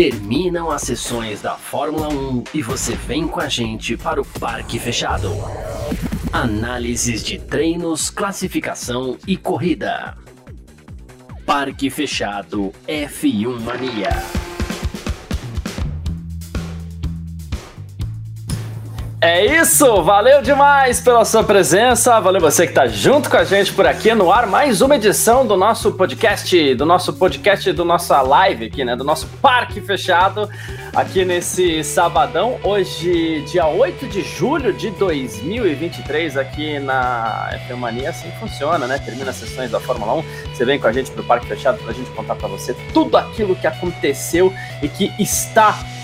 Terminam as sessões da Fórmula 1 e você vem com a gente para o Parque Fechado. Análises de treinos, classificação e corrida. Parque Fechado F1 Mania. É isso, valeu demais pela sua presença, valeu você que está junto com a gente por aqui no ar, mais uma edição do nosso podcast, do nosso podcast, do nossa live aqui, né, do nosso parque fechado, aqui nesse sabadão, hoje dia 8 de julho de 2023, aqui na F1 Mania, assim funciona, né, termina as sessões da Fórmula 1, você vem com a gente pro parque fechado para a gente contar para você tudo aquilo que aconteceu e que está acontecendo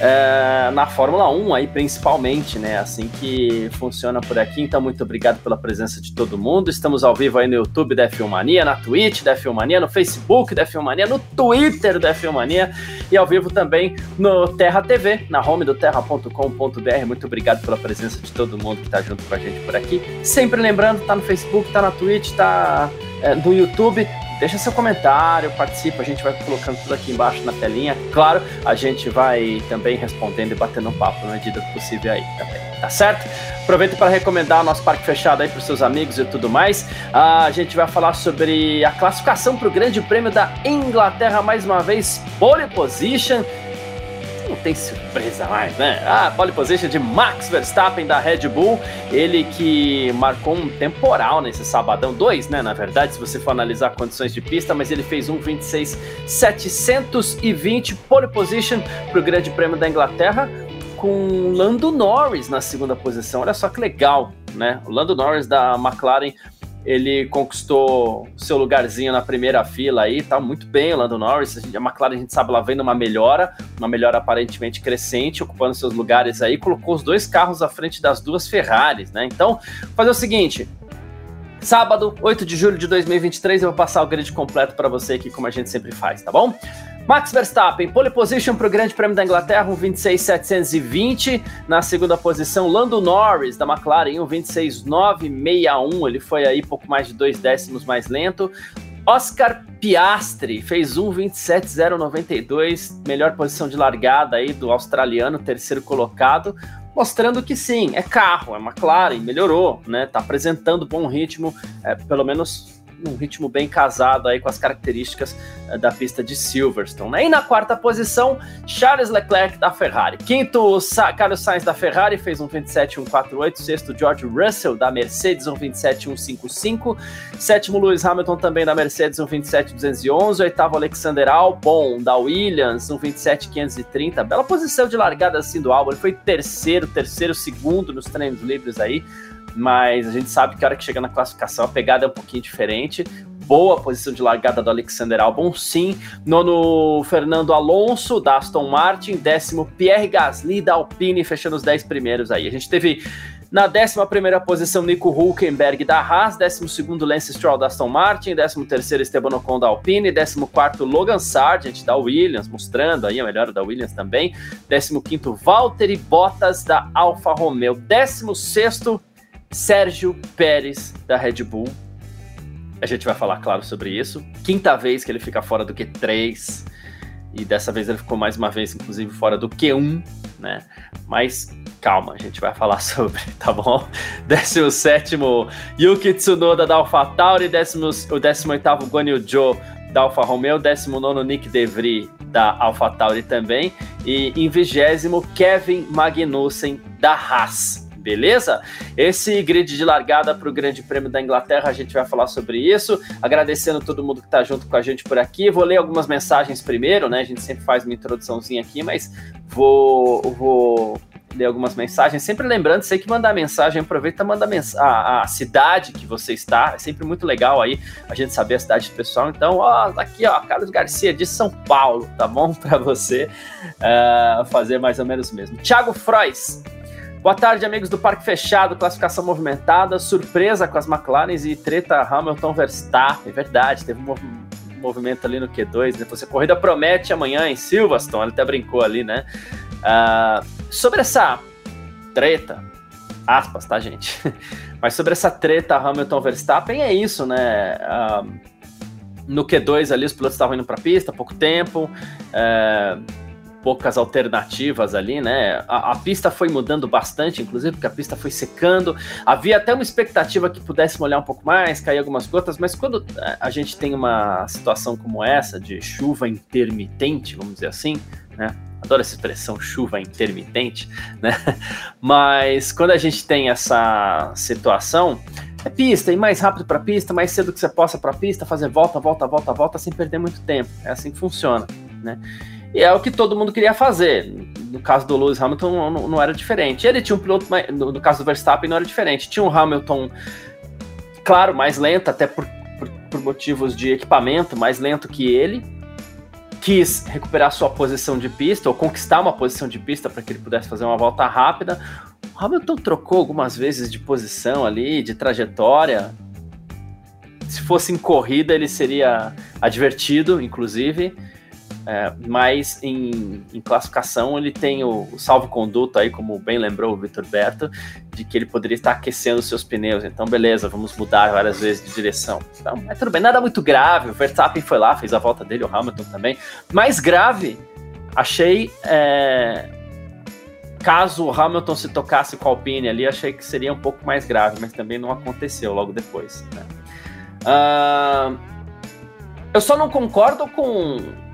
é, na Fórmula 1 aí principalmente, né? Assim que funciona por aqui. Então, muito obrigado pela presença de todo mundo. Estamos ao vivo aí no YouTube da Filmania, na Twitch da Filmania, no Facebook da Filmania, no Twitter da Filmania e ao vivo também no Terra TV, na home do terra.com.br. Muito obrigado pela presença de todo mundo que está junto com a gente por aqui. Sempre lembrando, tá no Facebook, tá na Twitch, tá é, no YouTube deixa seu comentário, participa, a gente vai colocando tudo aqui embaixo na telinha. Claro, a gente vai também respondendo e batendo um papo na medida do possível aí também, tá certo? Aproveito para recomendar o nosso parque fechado aí para seus amigos e tudo mais. a gente vai falar sobre a classificação para o Grande Prêmio da Inglaterra mais uma vez, pole position não tem surpresa mais, né? Ah, pole position de Max Verstappen da Red Bull, ele que marcou um temporal nesse sabadão, dois, né? Na verdade, se você for analisar condições de pista, mas ele fez um 26 720 pole position para o Grande Prêmio da Inglaterra com Lando Norris na segunda posição. Olha só que legal, né? O Lando Norris da McLaren ele conquistou seu lugarzinho na primeira fila aí, tá muito bem o Lando Norris, a, McLaren a gente sabe lá vendo uma melhora, uma melhora aparentemente crescente, ocupando seus lugares aí, colocou os dois carros à frente das duas Ferraris, né? Então, fazer o seguinte, sábado, 8 de julho de 2023, eu vou passar o grid completo para você aqui, como a gente sempre faz, tá bom? Max Verstappen, pole position para o Grande Prêmio da Inglaterra, um 26.720. Na segunda posição, Lando Norris, da McLaren, um 26.961. Ele foi aí pouco mais de dois décimos mais lento. Oscar Piastri fez 1,27,092, melhor posição de largada aí do australiano, terceiro colocado, mostrando que sim, é carro, é McLaren, melhorou, né? Tá apresentando bom ritmo, é, pelo menos num ritmo bem casado aí com as características uh, da pista de Silverstone. Né? E na quarta posição, Charles Leclerc da Ferrari. Quinto, Sa Carlos Sainz da Ferrari fez um 27.148. Sexto, George Russell da Mercedes, um 27.155. Sétimo, Lewis Hamilton também da Mercedes, um 27.211. Oitavo, Alexander Albon da Williams, um 27.530. Bela posição de largada assim do Albon. Ele foi terceiro, terceiro, segundo nos treinos livres aí mas a gente sabe que a hora que chega na classificação a pegada é um pouquinho diferente. Boa posição de largada do Alexander Albon, sim. Nono, Fernando Alonso, da Aston Martin. Décimo, Pierre Gasly, da Alpine, fechando os dez primeiros aí. A gente teve na 11 posição, Nico Hulkenberg da Haas. 12, Lance Stroll da Aston Martin. 13, Esteban Ocon da Alpine. 14, Logan Sargent da Williams, mostrando aí a melhora da Williams também. 15, Valtteri Bottas da Alfa Romeo. 16, Sérgio Pérez, da Red Bull. A gente vai falar, claro, sobre isso. Quinta vez que ele fica fora do Q3. E dessa vez ele ficou mais uma vez, inclusive, fora do Q1, né? Mas calma, a gente vai falar sobre, tá bom? 17 Yuki Tsunoda da AlphaTauri, 18 o 18 Guan Yu Zhou da Alfa Romeo, 19 Nick DeVry da AlphaTauri também e em 20 Kevin Magnussen da Haas beleza? Esse grid de largada para o Grande Prêmio da Inglaterra, a gente vai falar sobre isso. Agradecendo todo mundo que está junto com a gente por aqui. Vou ler algumas mensagens primeiro, né? A gente sempre faz uma introduçãozinha aqui, mas vou, vou ler algumas mensagens. Sempre lembrando, sei que mandar mensagem, aproveita e manda a, a, cidade que você está. É sempre muito legal aí a gente saber a cidade do pessoal. Então, ó, aqui, ó, Carlos Garcia de São Paulo, tá bom? Para você uh, fazer mais ou menos o mesmo. Thiago Frois, Boa tarde, amigos do Parque Fechado, classificação movimentada, surpresa com as McLarens e treta Hamilton Verstappen. Verdade, teve um movimento ali no Q2. Depois né? a corrida promete amanhã em Silverstone, ele até brincou ali, né? Uh, sobre essa treta, aspas, tá, gente? Mas sobre essa treta Hamilton Verstappen, é isso, né? Uh, No Q2 ali os pilotos estavam indo para a pista, pouco tempo, é, poucas alternativas ali, né? A, a, pista foi mudando bastante, inclusive, porque a pista foi secando. Havia até uma expectativa que pudesse molhar um pouco mais, cair algumas gotas, mas quando é, a gente tem uma situação como essa, de chuva intermitente, vamos dizer assim, né? Adoro essa expressão chuva intermitente, né? Mas quando a gente tem essa situação, é pista, ir mais rápido para pista, mais cedo que você possa para pista, fazer volta, volta, volta, volta, sem perder muito tempo. É assim que funciona, né? E é o que todo mundo queria fazer. No caso do Lewis Hamilton não, não era diferente. Ele tinha um piloto, no, no, caso do Verstappen não era diferente. Tinha um Hamilton, claro, mais lento, até por, por, por motivos de equipamento, mais lento que ele. Quis recuperar sua posição de pista, ou conquistar uma posição de pista para que ele pudesse fazer uma volta rápida. O Hamilton trocou algumas vezes de posição ali, de trajetória. Se fosse em corrida, ele seria advertido, inclusive. É, mas em, em, classificação ele tem o, o salvo-conduto aí, como bem lembrou o Vitor Berto, de que ele poderia estar aquecendo seus pneus. Então, beleza, vamos mudar várias vezes de direção. Então, é tudo bem, nada muito grave. O Verstappen foi lá, fez a volta dele, o Hamilton também. Mais grave, achei. É, caso o Hamilton se tocasse com a Alpine ali, achei que seria um pouco mais grave, mas também não aconteceu logo depois. Né? Uh, eu só não concordo com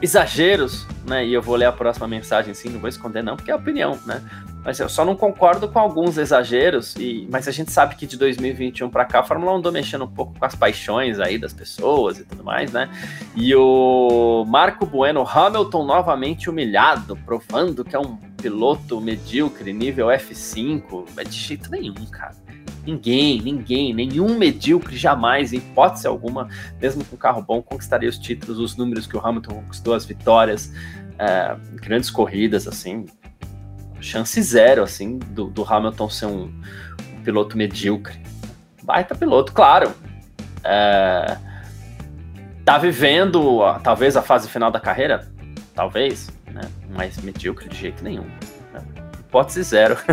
exageros, né? E eu vou ler a próxima mensagem, sim, não vou esconder não, porque é opinião, né? Mas eu só não concordo com alguns exageros, e mas a gente sabe que de 2021 para cá a Fórmula 1 andou mexendo um pouco com as paixões aí das pessoas e tudo mais, né? E o Marco Bueno Hamilton novamente humilhado, provando que é um piloto medíocre, nível F5, mas de jeito nenhum, cara. Ninguém, ninguém, nenhum medíocre jamais, em hipótese alguma, mesmo com carro bom, conquistaria os títulos, os números que o Hamilton conquistou, as vitórias, é, grandes corridas, assim. Chance zero, assim, do, do Hamilton ser um, um, piloto medíocre. Baita piloto, claro. É, tá vivendo, talvez, a fase final da carreira? Talvez, né? Mas medíocre de jeito nenhum. Hipótese zero.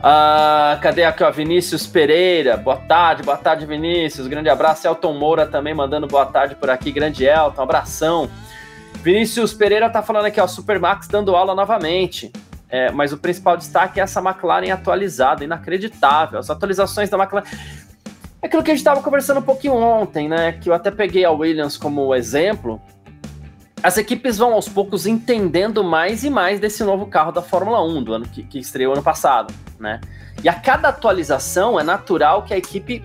Ah, cadê aqui, ó? Vinícius Pereira, boa tarde, boa tarde, Vinícius. Grande abraço. Elton Moura também mandando boa tarde por aqui. Grande Elton, abração. Vinícius Pereira tá falando aqui, ó, Supermax dando aula novamente. É, mas o principal destaque é essa McLaren atualizada, inacreditável. As atualizações da McLaren. É aquilo que a gente estava conversando um pouquinho ontem, né? Que eu até peguei a Williams como exemplo as equipes vão aos poucos entendendo mais e mais desse novo carro da Fórmula 1 do ano que, que estreou ano passado, né? E a cada atualização é natural que a equipe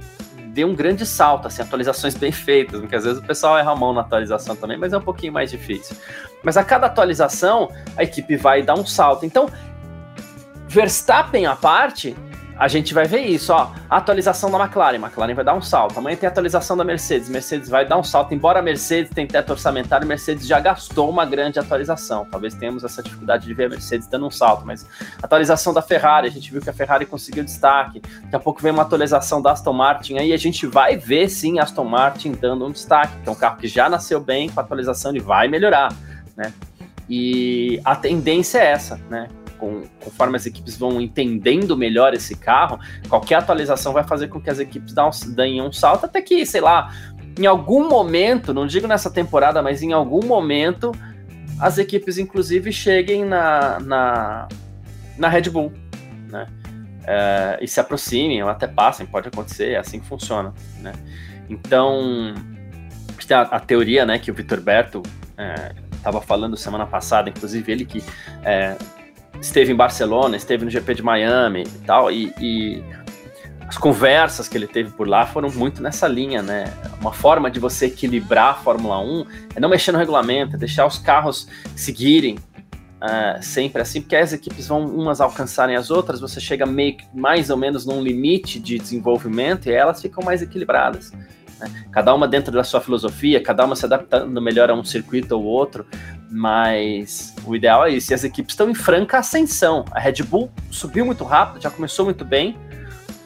dê um grande salto, assim, atualizações bem feitas, porque às vezes o pessoal erra a mão na atualização também, mas é um pouquinho mais difícil. Mas a cada atualização, a equipe vai dar um salto. Então, Verstappen à parte, a gente vai ver isso, ó. Atualização da McLaren, McLaren vai dar um salto. Amanhã tem atualização da Mercedes, Mercedes vai dar um salto. Embora a Mercedes tenha teto orçamentário, Mercedes já gastou uma grande atualização. Talvez tenhamos essa dificuldade de ver a Mercedes dando um salto, mas atualização da Ferrari, a gente viu que a Ferrari conseguiu destaque. Daqui a pouco vem uma atualização da Aston Martin, aí a gente vai ver sim a Aston Martin dando um destaque, que é um carro que já nasceu bem, com a atualização ele vai melhorar, né? E a tendência é essa, né? Com, conforme as equipes vão entendendo melhor esse carro, qualquer atualização vai fazer com que as equipes deem um salto, até que, sei lá, em algum momento, não digo nessa temporada, mas em algum momento, as equipes, inclusive, cheguem na, na, na Red Bull, né? É, e se aproximem ou até passem, pode acontecer, é assim que funciona, né? Então, a, a teoria, né, que o Vitor Berto estava é, falando semana passada, inclusive ele que é, esteve em Barcelona, esteve no GP de Miami e tal, e, e, as conversas que ele teve por lá foram muito nessa linha, né? Uma forma de você equilibrar a Fórmula 1 é não mexer no regulamento, é deixar os carros seguirem uh, sempre assim, porque as equipes vão umas alcançarem as outras, você chega meio mais ou menos num limite de desenvolvimento e elas ficam mais equilibradas. Né? Cada uma dentro da sua filosofia, cada uma se adaptando melhor a um circuito ou outro, mas o ideal é isso. E as equipes estão em franca ascensão. A Red Bull subiu muito rápido, já começou muito bem.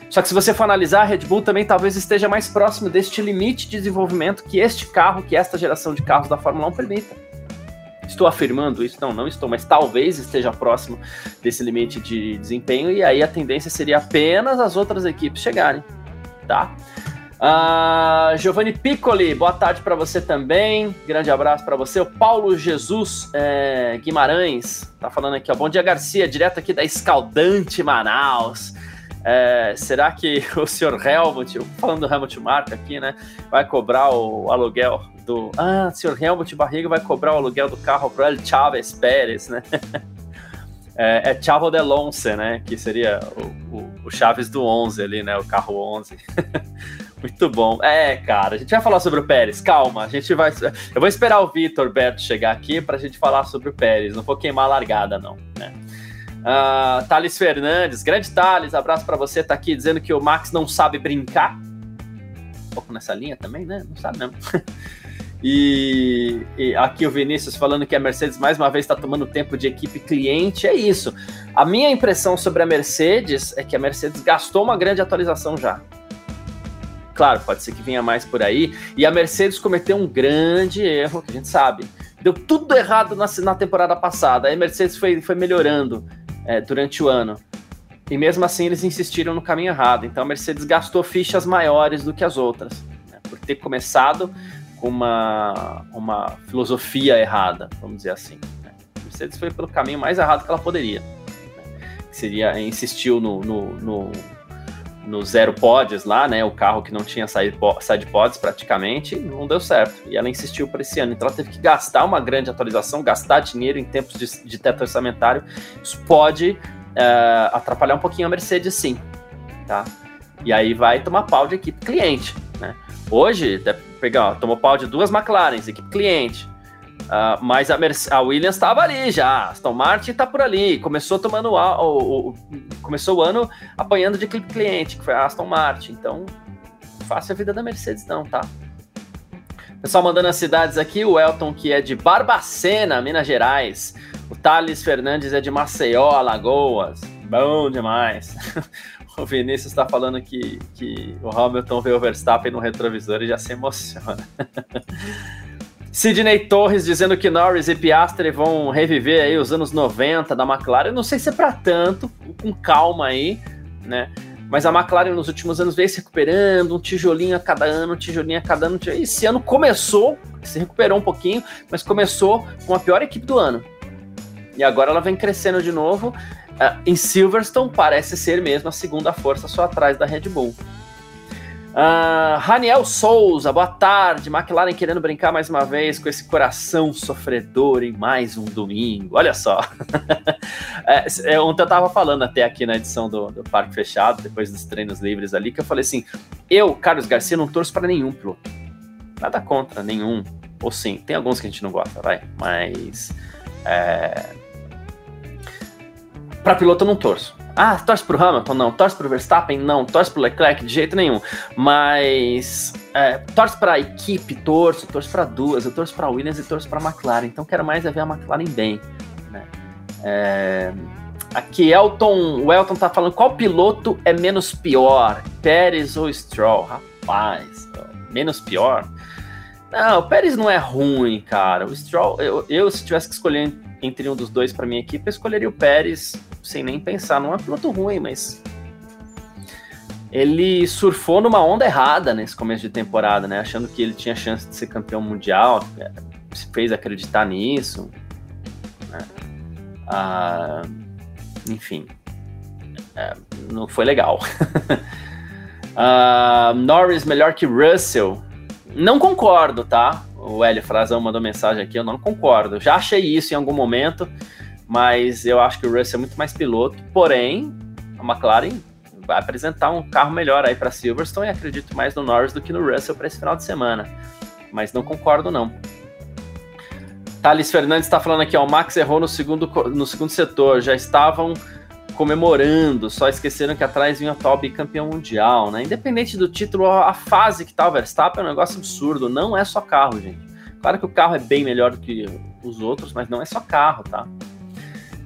Só que se você for analisar, a Red Bull também talvez esteja mais próximo deste limite de desenvolvimento que este carro, que esta geração de carros da Fórmula 1 permita. Estou afirmando isso? Não, não estou, mas talvez esteja próximo desse limite de desempenho e aí a tendência seria apenas as outras equipes chegarem, tá? Uh, Giovanni Piccoli, boa tarde para você também. Grande abraço para você. O Paulo Jesus é, Guimarães tá falando aqui, ó. Bom dia, Garcia, direto aqui da escaldante Manaus. É, será que o senhor Helmut, falando do Helmut Marca aqui, né, vai cobrar o aluguel do. Ah, o senhor Helmut Barriga vai cobrar o aluguel do carro pro El Chávez Pérez, né? É, é Chavo del Once, né? Que seria o, o, o Chaves do 11 ali, né? O carro 11. Muito bom. É, cara, a gente vai falar sobre o Pérez. Calma, a gente vai. Eu vou esperar o Vitor Berto chegar aqui para a gente falar sobre o Pérez. Não vou queimar a largada, não. Né? Uh, Thales Fernandes, grande Thales, abraço para você. Tá aqui dizendo que o Max não sabe brincar. Um pouco nessa linha também, né? Não sabe mesmo. E, e, aqui o Vinícius falando que a Mercedes mais uma vez está tomando tempo de equipe cliente. É isso. A minha impressão sobre a Mercedes é que a Mercedes gastou uma grande atualização já. Claro, pode ser que venha mais por aí. E a Mercedes cometeu um grande erro, que a gente sabe. Deu tudo errado na, na temporada passada. Aí a Mercedes foi, foi melhorando é, durante o ano. E mesmo assim eles insistiram no caminho errado. Então a Mercedes gastou fichas maiores do que as outras. Né, por ter começado com uma, uma filosofia errada, vamos dizer assim. Né. A Mercedes foi pelo caminho mais errado que ela poderia. Né, que seria, insistiu no, no, no no zero pods lá, né? O carro que não tinha side pods praticamente, não deu certo. E ela insistiu para esse ano. Então ela teve que gastar uma grande atualização, gastar dinheiro em tempos de, de teto orçamentário. Isso pode uh, atrapalhar um pouquinho a Mercedes, sim. Tá? E aí vai tomar pau de equipe cliente. Né? Hoje, pegar, tomou pau de duas McLarens, equipe cliente. Uh, mas a, a Williams estava ali já, Aston Martin está por ali, começou tomando o, o, o, começou o ano apanhando de cliente, que foi a Aston Martin, então fácil a vida da Mercedes não, tá? Pessoal mandando as cidades aqui, o Elton que é de Barbacena, Minas Gerais, o Thales Fernandes é de Maceió, Alagoas, bom demais. o Vinícius está falando que, que o Hamilton vê o Verstappen no retrovisor e já se emociona. Sidney Torres dizendo que Norris e Piastri vão reviver aí os anos 90 da McLaren. Eu não sei se é para tanto, com calma aí, né? Mas a McLaren nos últimos anos veio se recuperando, um tijolinho a cada ano, um tijolinho a cada ano. Esse ano começou, se recuperou um pouquinho, mas começou com a pior equipe do ano. E agora ela vem crescendo de novo. Uh, em Silverstone parece ser mesmo a segunda força só atrás da Red Bull. Uh, Raniel Souza, boa tarde. McLaren querendo brincar mais uma vez com esse coração sofredor em mais um domingo. Olha só. é, é, ontem eu tava falando até aqui na edição do, do, Parque Fechado, depois dos treinos livres ali, que eu falei assim: eu, Carlos Garcia, não torço para nenhum piloto. Nada contra nenhum. Ou sim, tem alguns que a gente não gosta, vai. Mas. É... Para piloto eu não torço. Ah, torce pro Hamilton? Não. Torce pro Verstappen? Não. Torce pro Leclerc? De jeito nenhum. Mas é, torce pra equipe? Torço. Torço pra duas. Eu torço pra Williams e torço pra McLaren. Então quero mais é ver a McLaren bem. Né? É, aqui, Elton. O Elton tá falando qual piloto é menos pior? Pérez ou Stroll? Rapaz, menos pior? Não, o Pérez não é ruim, cara. O Stroll, eu, eu se tivesse que escolher entre um dos dois para minha equipe, eu escolheria o Pérez sem nem pensar. Não é piloto ruim, mas ele surfou numa onda errada nesse começo de temporada, né? Achando que ele tinha chance de ser campeão mundial, se fez acreditar nisso. Né? Ah, enfim, é, não foi legal. ah, Norris melhor que Russell? Não concordo, tá? O Hélio Frazão mandou mensagem aqui, eu não concordo. Já achei isso em algum momento mas eu acho que o Russell é muito mais piloto. Porém, a McLaren vai apresentar um carro melhor aí para Silverstone e acredito mais no Norris do que no Russell para esse final de semana. Mas não concordo não. Thales Fernandes está falando aqui, ó, o Max errou no segundo, no segundo setor, já estavam comemorando, só esqueceram que atrás vinha o atual bicampeão mundial, né? Independente do título, a fase que tá o Verstappen é um negócio absurdo, não é só carro, gente. Claro que o carro é bem melhor do que os outros, mas não é só carro, tá?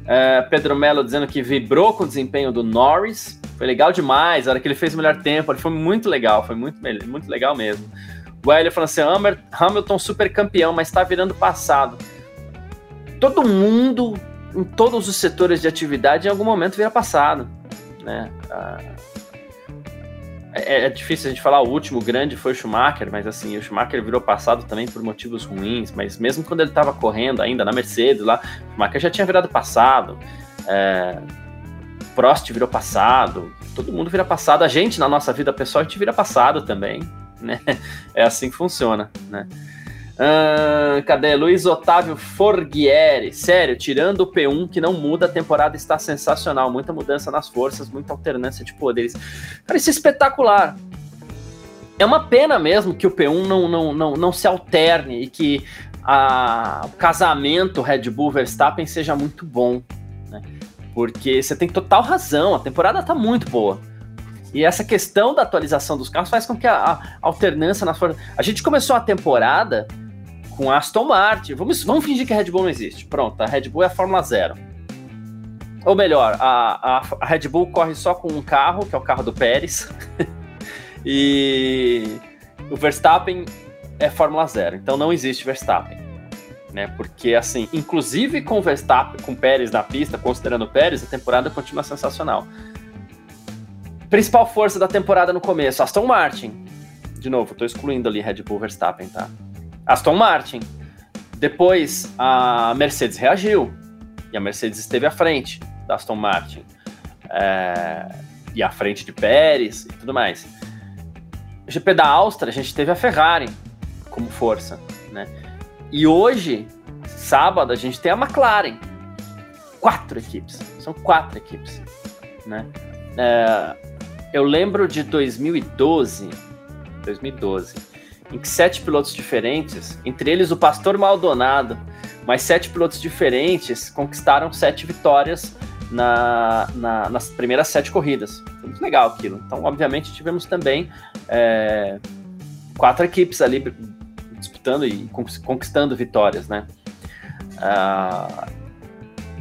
É, Pedro Melo dizendo que vibrou com o desempenho do Norris. Foi legal demais. A hora que ele fez o melhor tempo, ele foi muito legal. Foi muito, muito legal mesmo. O Hélio falando assim: Hamilton super campeão, mas está virando passado. Todo mundo, em todos os setores de atividade, em algum momento vira passado. Né? Ah, é, é, difícil a gente falar, o último grande foi o Schumacher, mas assim, o Schumacher virou passado também por motivos ruins, mas mesmo quando ele estava correndo ainda na Mercedes lá, o Schumacher já tinha virado passado, é, Prost virou passado, todo mundo vira passado, a gente na nossa vida pessoal a gente vira passado também, né? É assim que funciona, né? Cadê? Luiz Otávio Forghieri. Sério, tirando o P1, que não muda, a temporada está sensacional. Muita mudança nas forças, muita alternância de poderes. Cara, isso é espetacular. É uma pena mesmo que o P1 não, não, não, não se alterne e que a, o casamento Red Bull Verstappen seja muito bom. Né? Porque você tem total razão, a temporada está muito boa. E essa questão da atualização dos carros faz com que a, a alternância nas forças. A gente começou a temporada com Aston Martin. Vamos, vamos fingir que a Red Bull não existe. Pronto, a Red Bull é a Fórmula Zero. Ou melhor, a, a, a Red Bull corre só com um carro, que é o carro do Pérez. e o Verstappen é Fórmula Zero. Então não existe Verstappen. Né? Porque, assim, inclusive com Verstappen, com Pérez na pista, considerando o Pérez, a temporada continua sensacional. Principal força da temporada no começo, Aston Martin. De novo, estou excluindo ali Red Bull Verstappen, tá? Aston Martin. Depois a Mercedes reagiu e a Mercedes esteve à frente da Aston Martin é, e à frente de Pérez e tudo mais. GP da Áustria a gente teve a Ferrari como força, né? E hoje, sábado, a gente tem a McLaren. Quatro equipes. São quatro equipes, né? É, eu lembro de 2012, 2012 em que sete pilotos diferentes, entre eles o Pastor Maldonado, mas sete pilotos diferentes conquistaram sete vitórias na, na, nas primeiras sete corridas. Foi muito legal aquilo. Então, obviamente, tivemos também é, quatro equipes ali disputando e conquistando vitórias, né? Uh,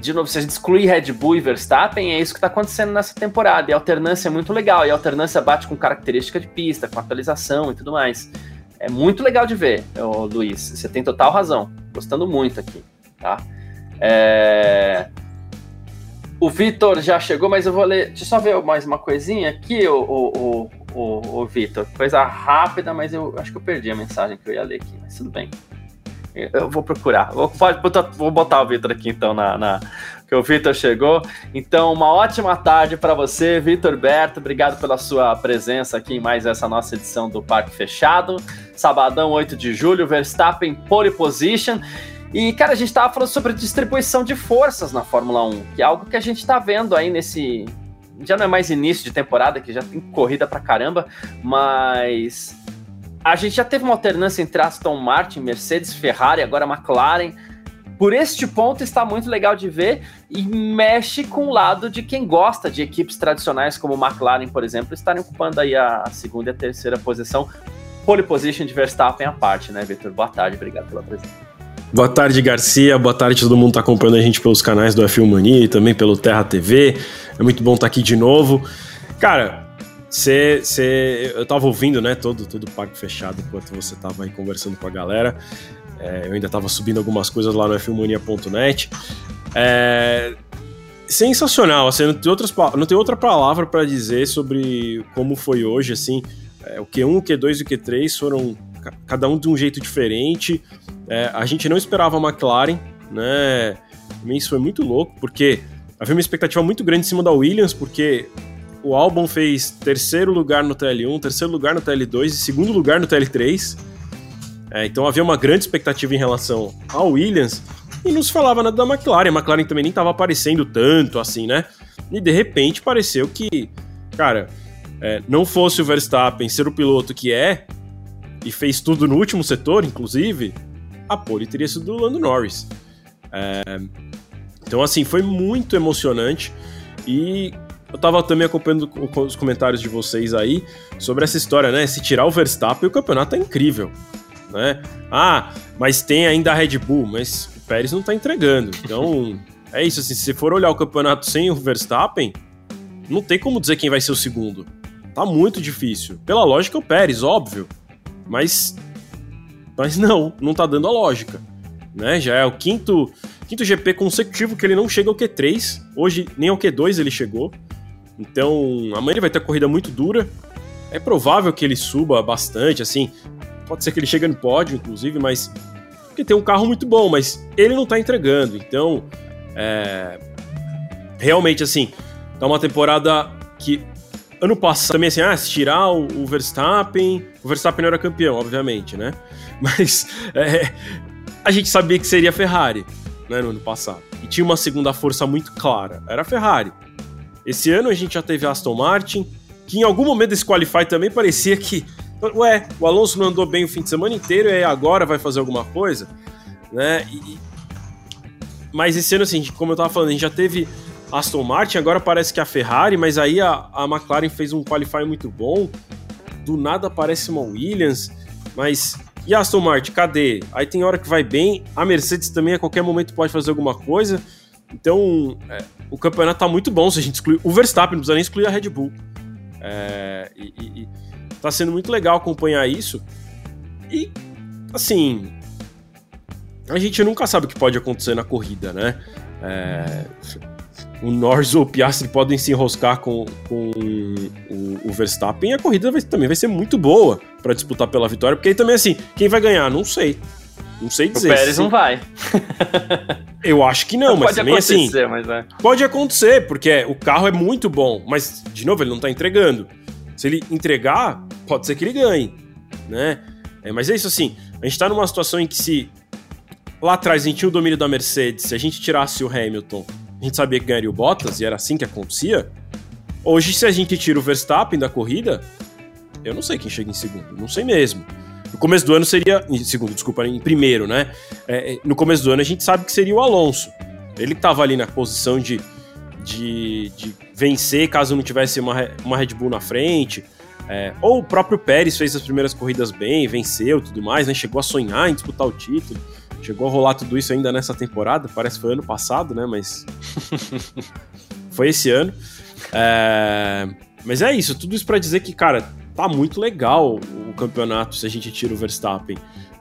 de novo, se a gente excluir Red Bull e Verstappen, é isso que está acontecendo nessa temporada. E a alternância é muito legal. E a alternância bate com característica de pista, com atualização e tudo mais. É muito legal de ver, Luiz. Você tem total razão. Gostando muito aqui, tá? É... O Vitor já chegou, mas eu vou ler. Deixa eu só ver mais uma coisinha aqui, o, o, o, o Vitor. Coisa rápida, mas eu acho que eu perdi a mensagem que eu ia ler aqui, mas tudo bem. Eu vou procurar. Vou, pode, vou botar o Vitor aqui então na, na, que o Vitor chegou. Então, uma ótima tarde para você, Vitor Berto. Obrigado pela sua presença aqui em mais essa nossa edição do Parque Fechado. Sabadão, 8 de julho, Verstappen pole position. E, cara, a gente estava falando sobre distribuição de forças na Fórmula 1, que é algo que a gente está vendo aí nesse. Já não é mais início de temporada, que já tem corrida pra caramba, mas a gente já teve uma alternância entre Aston Martin, Mercedes, Ferrari, agora McLaren por este ponto está muito legal de ver e mexe com o lado de quem gosta de equipes tradicionais como McLaren, por exemplo, estarem ocupando aí a segunda e a terceira posição. Pole position de Verstappen à parte, né, Vitor? Boa tarde, obrigado pela presença. Boa tarde, Garcia. Boa tarde, todo mundo está acompanhando a gente pelos canais do F1 Mania e também pelo Terra TV. É muito bom estar aqui de novo. Cara, Cê, cê, eu tava ouvindo, né, todo, todo o parque fechado enquanto você tava aí conversando com a galera. É, eu ainda estava subindo algumas coisas lá no filmonia.net. É, sensacional, assim, não tem, outras, não tem outra palavra para dizer sobre como foi hoje, assim, é, o Q1, o Q2 e o Q3 foram cada um de um jeito diferente. É, a gente não esperava a McLaren, né? Isso foi muito louco, porque havia uma expectativa muito grande em cima da Williams, porque o álbum fez terceiro lugar no TL1, terceiro lugar no TL2 e segundo lugar no TL3. É, então havia uma grande expectativa em relação ao Williams e não se falava nada da McLaren. A McLaren também nem estava aparecendo tanto assim, né? E de repente pareceu que, cara, é, não fosse o Verstappen ser o piloto que é e fez tudo no último setor, inclusive, a pole teria sido do Lando Norris. É, então, assim, foi muito emocionante e eu tava também acompanhando os comentários de vocês aí sobre essa história, né? Se tirar o Verstappen, o campeonato é incrível né? Ah, mas tem ainda a Red Bull, mas o Pérez não tá entregando. Então, é isso, assim, se for olhar o campeonato sem o Verstappen, não tem como dizer quem vai ser o segundo. Tá muito difícil. Pela lógica, o Pérez, óbvio. Mas. Mas não, não tá dando a lógica. Né? Já é o quinto, quinto GP consecutivo que ele não chega ao Q3. Hoje nem ao Q2 ele chegou. Então, amanhã ele vai ter corrida muito dura. é provável que ele suba bastante, assim. Pode ser que ele chegue no pódio, inclusive, mas. Porque tem um carro muito bom, mas ele não tá entregando. Então, é, realmente, assim, tá uma temporada que. Ano passado, também assim, ah, se tirar o, Verstappen. O Verstappen não era campeão, obviamente, né? Mas é, a gente sabia que seria a Ferrari, né, no ano passado. E tinha uma segunda força muito clara, era a Ferrari. Esse ano a gente já teve Aston Martin, que em algum momento desse Qualify também parecia que, ué, o Alonso não andou bem o fim de semana inteiro e agora vai fazer alguma coisa, né? E, mas esse ano, assim, como eu tava falando, a gente já teve Aston Martin, agora parece que a Ferrari, mas aí a, a McLaren fez um Qualify muito bom. Do nada aparece uma Williams, mas e a Aston Martin, cadê? Aí tem hora que vai bem, a Mercedes também a qualquer momento pode fazer alguma coisa. Então, é, o campeonato tá muito bom se a gente excluir. O Verstappen, não precisa nem excluir a Red Bull. É, e, e, e tá sendo muito legal acompanhar isso. E, assim, a gente nunca sabe o que pode acontecer na corrida, né? É, o Norris ou o Piastri podem se enroscar com, com o, o, Verstappen e a corrida vai, também vai ser muito boa para disputar pela vitória, porque aí também assim, quem vai ganhar? Não sei. Não sei dizer. O Pérez não vai. Eu acho que não, mas também assim. Mas é. Pode acontecer, porque o carro é muito bom, mas, de novo, ele não tá entregando. Se ele entregar, pode ser que ele ganhe, né? É, mas é isso assim, a gente tá numa situação em que se lá atrás a gente tinha o domínio da Mercedes, se a gente tirasse o Hamilton, a gente sabia que ganharia o Bottas e era assim que acontecia. Hoje, se a gente tira o Verstappen da corrida, eu não sei quem chega em segundo, não sei mesmo. No começo do ano seria. Em segundo, desculpa, em primeiro, né? É, é, no começo do ano a gente sabe que seria o Alonso. Ele estava ali na posição de, de, de, vencer caso não tivesse uma, uma Red Bull na frente. É, ou o próprio Pérez fez as primeiras corridas bem, venceu tudo mais, né? Chegou a sonhar em disputar o título. Chegou a rolar tudo isso ainda nessa temporada, parece que foi ano passado, né? Mas. foi esse ano. É... Mas é isso, tudo isso para dizer que, cara, tá muito legal o campeonato se a gente tira o Verstappen.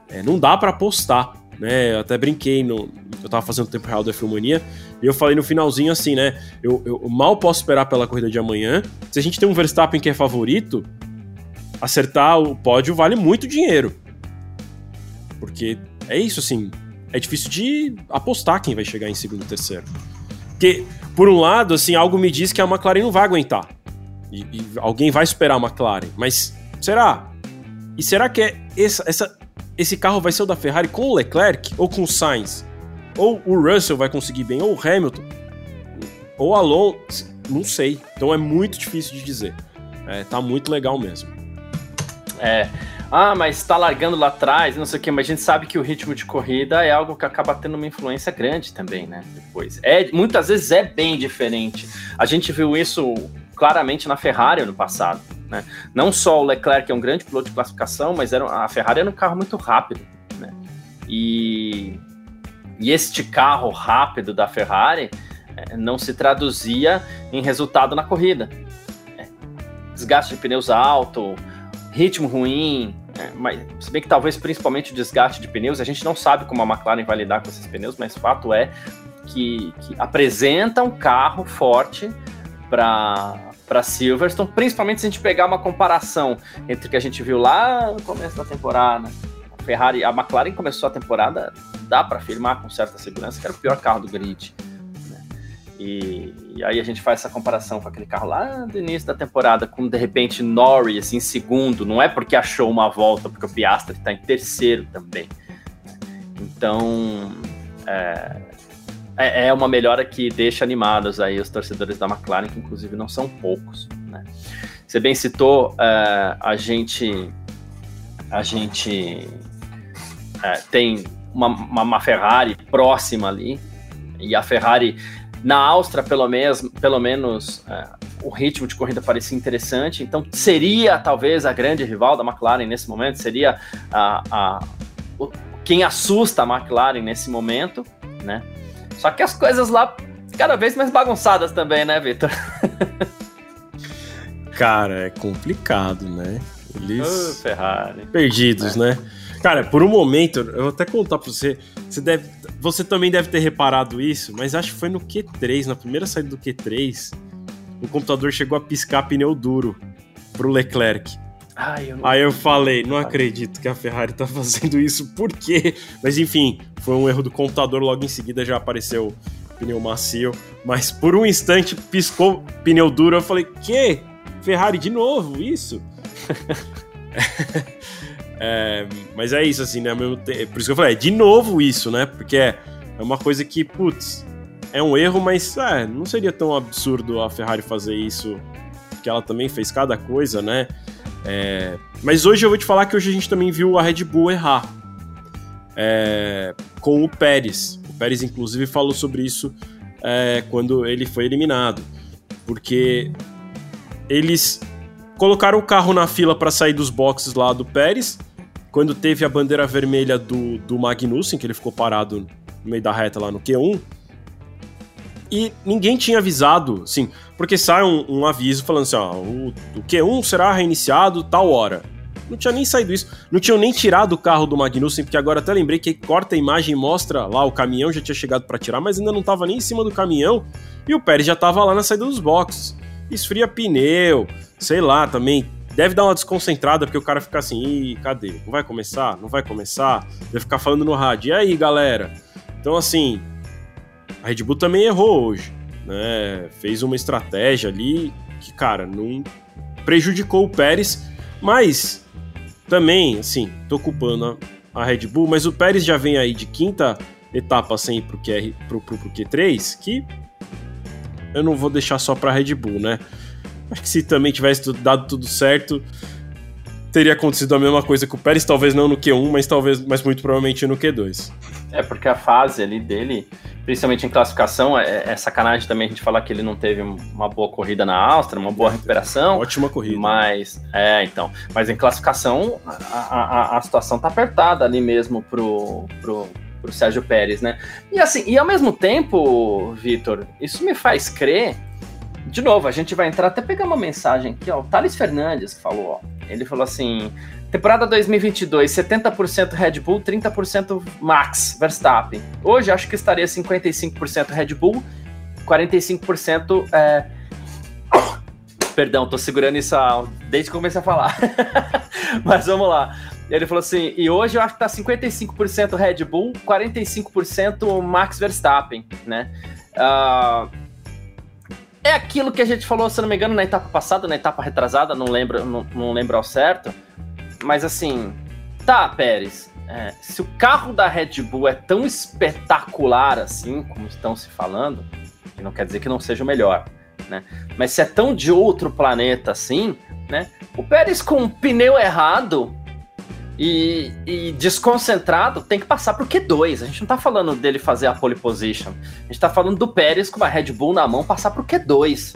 É, não dá para apostar, né? Eu até brinquei no. Eu tava fazendo o tempo real da Filmania e eu falei no finalzinho assim, né? Eu, eu, mal posso esperar pela corrida de amanhã. Se a gente tem um Verstappen que é favorito, acertar o pódio vale muito dinheiro. Porque é isso, assim. É difícil de apostar quem vai chegar em segundo e terceiro. Porque, por um lado, assim, algo me diz que a McLaren não vai aguentar. E, e, alguém vai superar a McLaren. Mas será? E será que é essa, essa, esse carro vai ser o da Ferrari com o Leclerc ou com o Sainz? Ou o Russell vai conseguir bem, ou o Hamilton? Ou o Alonso? Não sei. Então é muito difícil de dizer. É, tá muito legal mesmo. É. Ah, mas tá largando lá atrás, não sei o quê, mas a gente sabe que o ritmo de corrida é algo que acaba tendo uma influência grande também, né? Depois. É, muitas vezes é bem diferente. A gente viu isso claramente na Ferrari no passado. Né? Não só o Leclerc é um grande piloto de classificação, mas era, a Ferrari era um carro muito rápido. Né? E, e este carro rápido da Ferrari é, não se traduzia em resultado na corrida. É, desgaste de pneus alto, ritmo ruim, é, mas se bem que talvez principalmente o desgaste de pneus, a gente não sabe como a McLaren vai lidar com esses pneus, mas fato é que, que apresenta um carro forte para para Silverstone, principalmente se a gente pegar uma comparação entre o que a gente viu lá no começo da temporada. A Ferrari, a McLaren começou a temporada, dá para afirmar com certa segurança que era o pior carro do grid. Né? E, e, aí a gente faz essa comparação com aquele carro lá do início da temporada, com de repente Norris em segundo, não é porque achou uma volta, porque o Piastri está em terceiro também. Então, é, é, é uma melhora que deixa animados aí os torcedores da McLaren, que inclusive não são poucos. Né? Você bem citou, uh, a gente, a gente uh, tem uma, uma, uma, Ferrari próxima ali, e a Ferrari na Áustria, pelo, menos, pelo menos, uh, o ritmo de corrida parecia interessante, então seria talvez a grande rival da McLaren nesse momento, seria a, a, o, quem assusta a McLaren nesse momento, né? Só que as coisas lá cada vez mais bagunçadas também, né, Vitor? Cara, é complicado, né? Eles. Ferrari. Perdidos, é. né? Cara, por um momento, eu vou até contar pra você. Você, deve, você também deve ter reparado isso, mas acho que foi no Q3, na primeira saída do Q3, o computador chegou a piscar pneu duro. pro Leclerc. Ai, eu não... Aí eu falei, não acredito que a Ferrari tá fazendo isso, por quê? Mas enfim, foi um erro do computador, logo em seguida já apareceu pneu macio, mas por um instante piscou pneu duro, eu falei, que? Ferrari de novo, isso? é, mas é isso, assim, né? Por isso que eu falei, é de novo isso, né? Porque é, é uma coisa que, putz, é um erro, mas é, não seria tão absurdo a Ferrari fazer isso, porque ela também fez cada coisa, né? É, mas hoje eu vou te falar que hoje a gente também viu a Red Bull errar é, com o Pérez. O Pérez, inclusive, falou sobre isso é, quando ele foi eliminado, porque eles colocaram o carro na fila para sair dos boxes lá do Pérez. Quando teve a bandeira vermelha do, do Magnussen, que ele ficou parado no meio da reta lá no Q1, e ninguém tinha avisado, sim, porque sai um, um aviso falando assim: ó, o, o Q1 será reiniciado tal hora. Não tinha nem saído isso. Não tinham nem tirado o carro do Magnussen, porque agora até lembrei que corta a imagem e mostra lá o caminhão já tinha chegado para tirar, mas ainda não tava nem em cima do caminhão. E o Pérez já tava lá na saída dos boxes. Esfria pneu, sei lá, também deve dar uma desconcentrada, porque o cara fica assim, Ih, cadê? Não vai começar? Não vai começar? Deve ficar falando no rádio. E aí, galera? Então, assim, a Red Bull também errou hoje, né? Fez uma estratégia ali que, cara, não prejudicou o Pérez, mas também, assim, tô culpando a, a Red Bull, mas o Pérez já vem aí de quinta etapa sem ir pro, QR, pro, pro, pro Q3, que eu não vou deixar só pra Red Bull, né? Acho que se também tivesse dado tudo certo, teria acontecido a mesma coisa com o Pérez, talvez não no Q1, mas talvez, mas muito provavelmente no Q2. É porque a fase ali dele, principalmente em classificação, é, é, sacanagem também a gente falar que ele não teve uma boa corrida na Áustria, uma boa recuperação. Ótima corrida. Mas, é, então. Mas em classificação, a, a, a situação tá apertada ali mesmo pro, pro, pro Sérgio Pérez, né? E assim, e ao mesmo tempo, Vitor, isso me faz crer. De novo, a gente vai entrar até pegar uma mensagem aqui, ó. O Thales Fernandes que falou, ó. Ele falou assim: temporada 2022, 70% Red Bull, 30% Max Verstappen. Hoje acho que estaria 55% Red Bull, 45% é... Perdão, tô segurando isso desde que comecei a falar. Mas vamos lá. Ele falou assim: e hoje eu acho que tá 55% Red Bull, 45% Max Verstappen, né? Uh, é aquilo que a gente falou, se não me engano, na etapa passada, na etapa retrasada, não lembro, não, não lembro ao certo. Mas assim, tá, Pérez. É, se o carro da Red Bull é tão espetacular assim, como estão se falando, que não quer dizer que não seja o melhor, né? Mas se é tão de outro planeta assim, né? O Pérez com o pneu errado e, e, desconcentrado, tem que passar pro Q2. A gente não tá falando dele fazer a pole position. A gente tá falando do Pérez com uma Red Bull na mão passar pro Q2.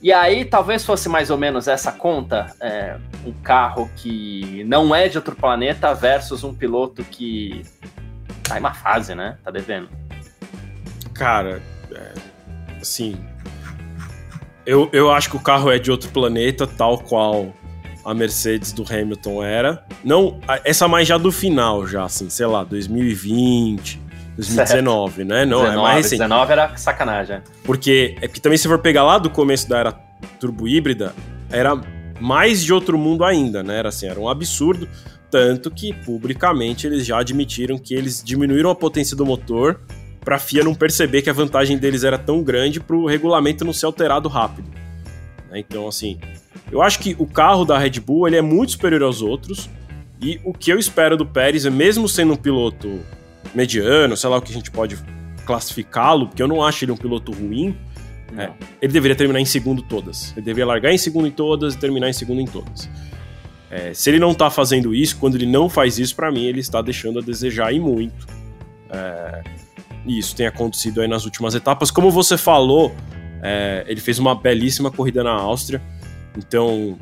E aí, talvez fosse mais ou menos essa conta: é, um carro que não é de outro planeta versus um piloto que tá em uma fase, né? Tá devendo. Cara, é, assim. Eu, eu acho que o carro é de outro planeta, tal qual a Mercedes do Hamilton era. Não, essa mais já do final, já, assim, sei lá, 2020, 2019, certo. né? Não, 19, é mais recente. 19 era sacanagem. Porque é que também se for pegar lá do começo da era turbo híbrida, era mais de outro mundo ainda, né? Era assim, era um absurdo. Tanto que publicamente eles já admitiram que eles diminuíram a potência do motor para a FIA não perceber que a vantagem deles era tão grande para o regulamento não ser alterado rápido. Né? Então, assim, eu acho que o carro da Red Bull ele é muito superior aos outros. E o que eu espero do Pérez é, mesmo sendo um piloto mediano, sei lá o que a gente pode classificá-lo, porque eu não acho ele um piloto ruim, é, ele deveria terminar em segundo todas. Ele deveria largar em segundo em todas e terminar em segundo em todas. É, se ele não tá fazendo isso, quando ele não faz isso, para mim, ele está deixando a desejar e muito. É, e isso tem acontecido aí nas últimas etapas. Como você falou, é, ele fez uma belíssima corrida na Áustria. Então,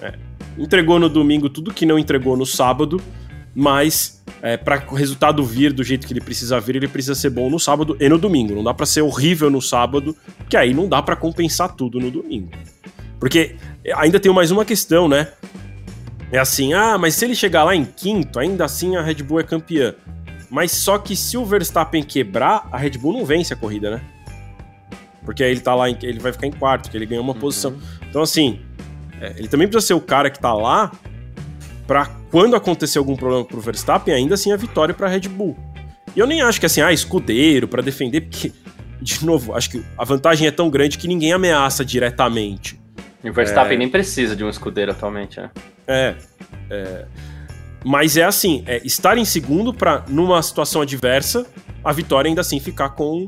é, entregou no domingo tudo que não entregou no sábado, mas é, para o resultado vir do jeito que ele precisa vir, ele precisa ser bom no sábado e no domingo. Não dá para ser horrível no sábado, que aí não dá para compensar tudo no domingo. Porque ainda tem mais uma questão, né? É assim, ah, mas se ele chegar lá em quinto, ainda assim a Red Bull é campeã. Mas só que se o Verstappen quebrar, a Red Bull não vence a corrida, né? Porque aí ele tá lá, ele vai ficar em quarto, que ele ganhou uma uhum. posição. Então, assim, É, ele também precisa ser o cara que tá lá para quando acontecer algum problema pro Verstappen, ainda assim a vitória para Red Bull. E eu nem acho que assim, ah, escudeiro para defender, porque de novo, acho que a vantagem é tão grande que ninguém ameaça diretamente. E o Verstappen é... nem precisa de um escudeiro atualmente, né? É. é... Mas é assim, é estar em segundo para numa situação adversa, a vitória ainda assim ficar com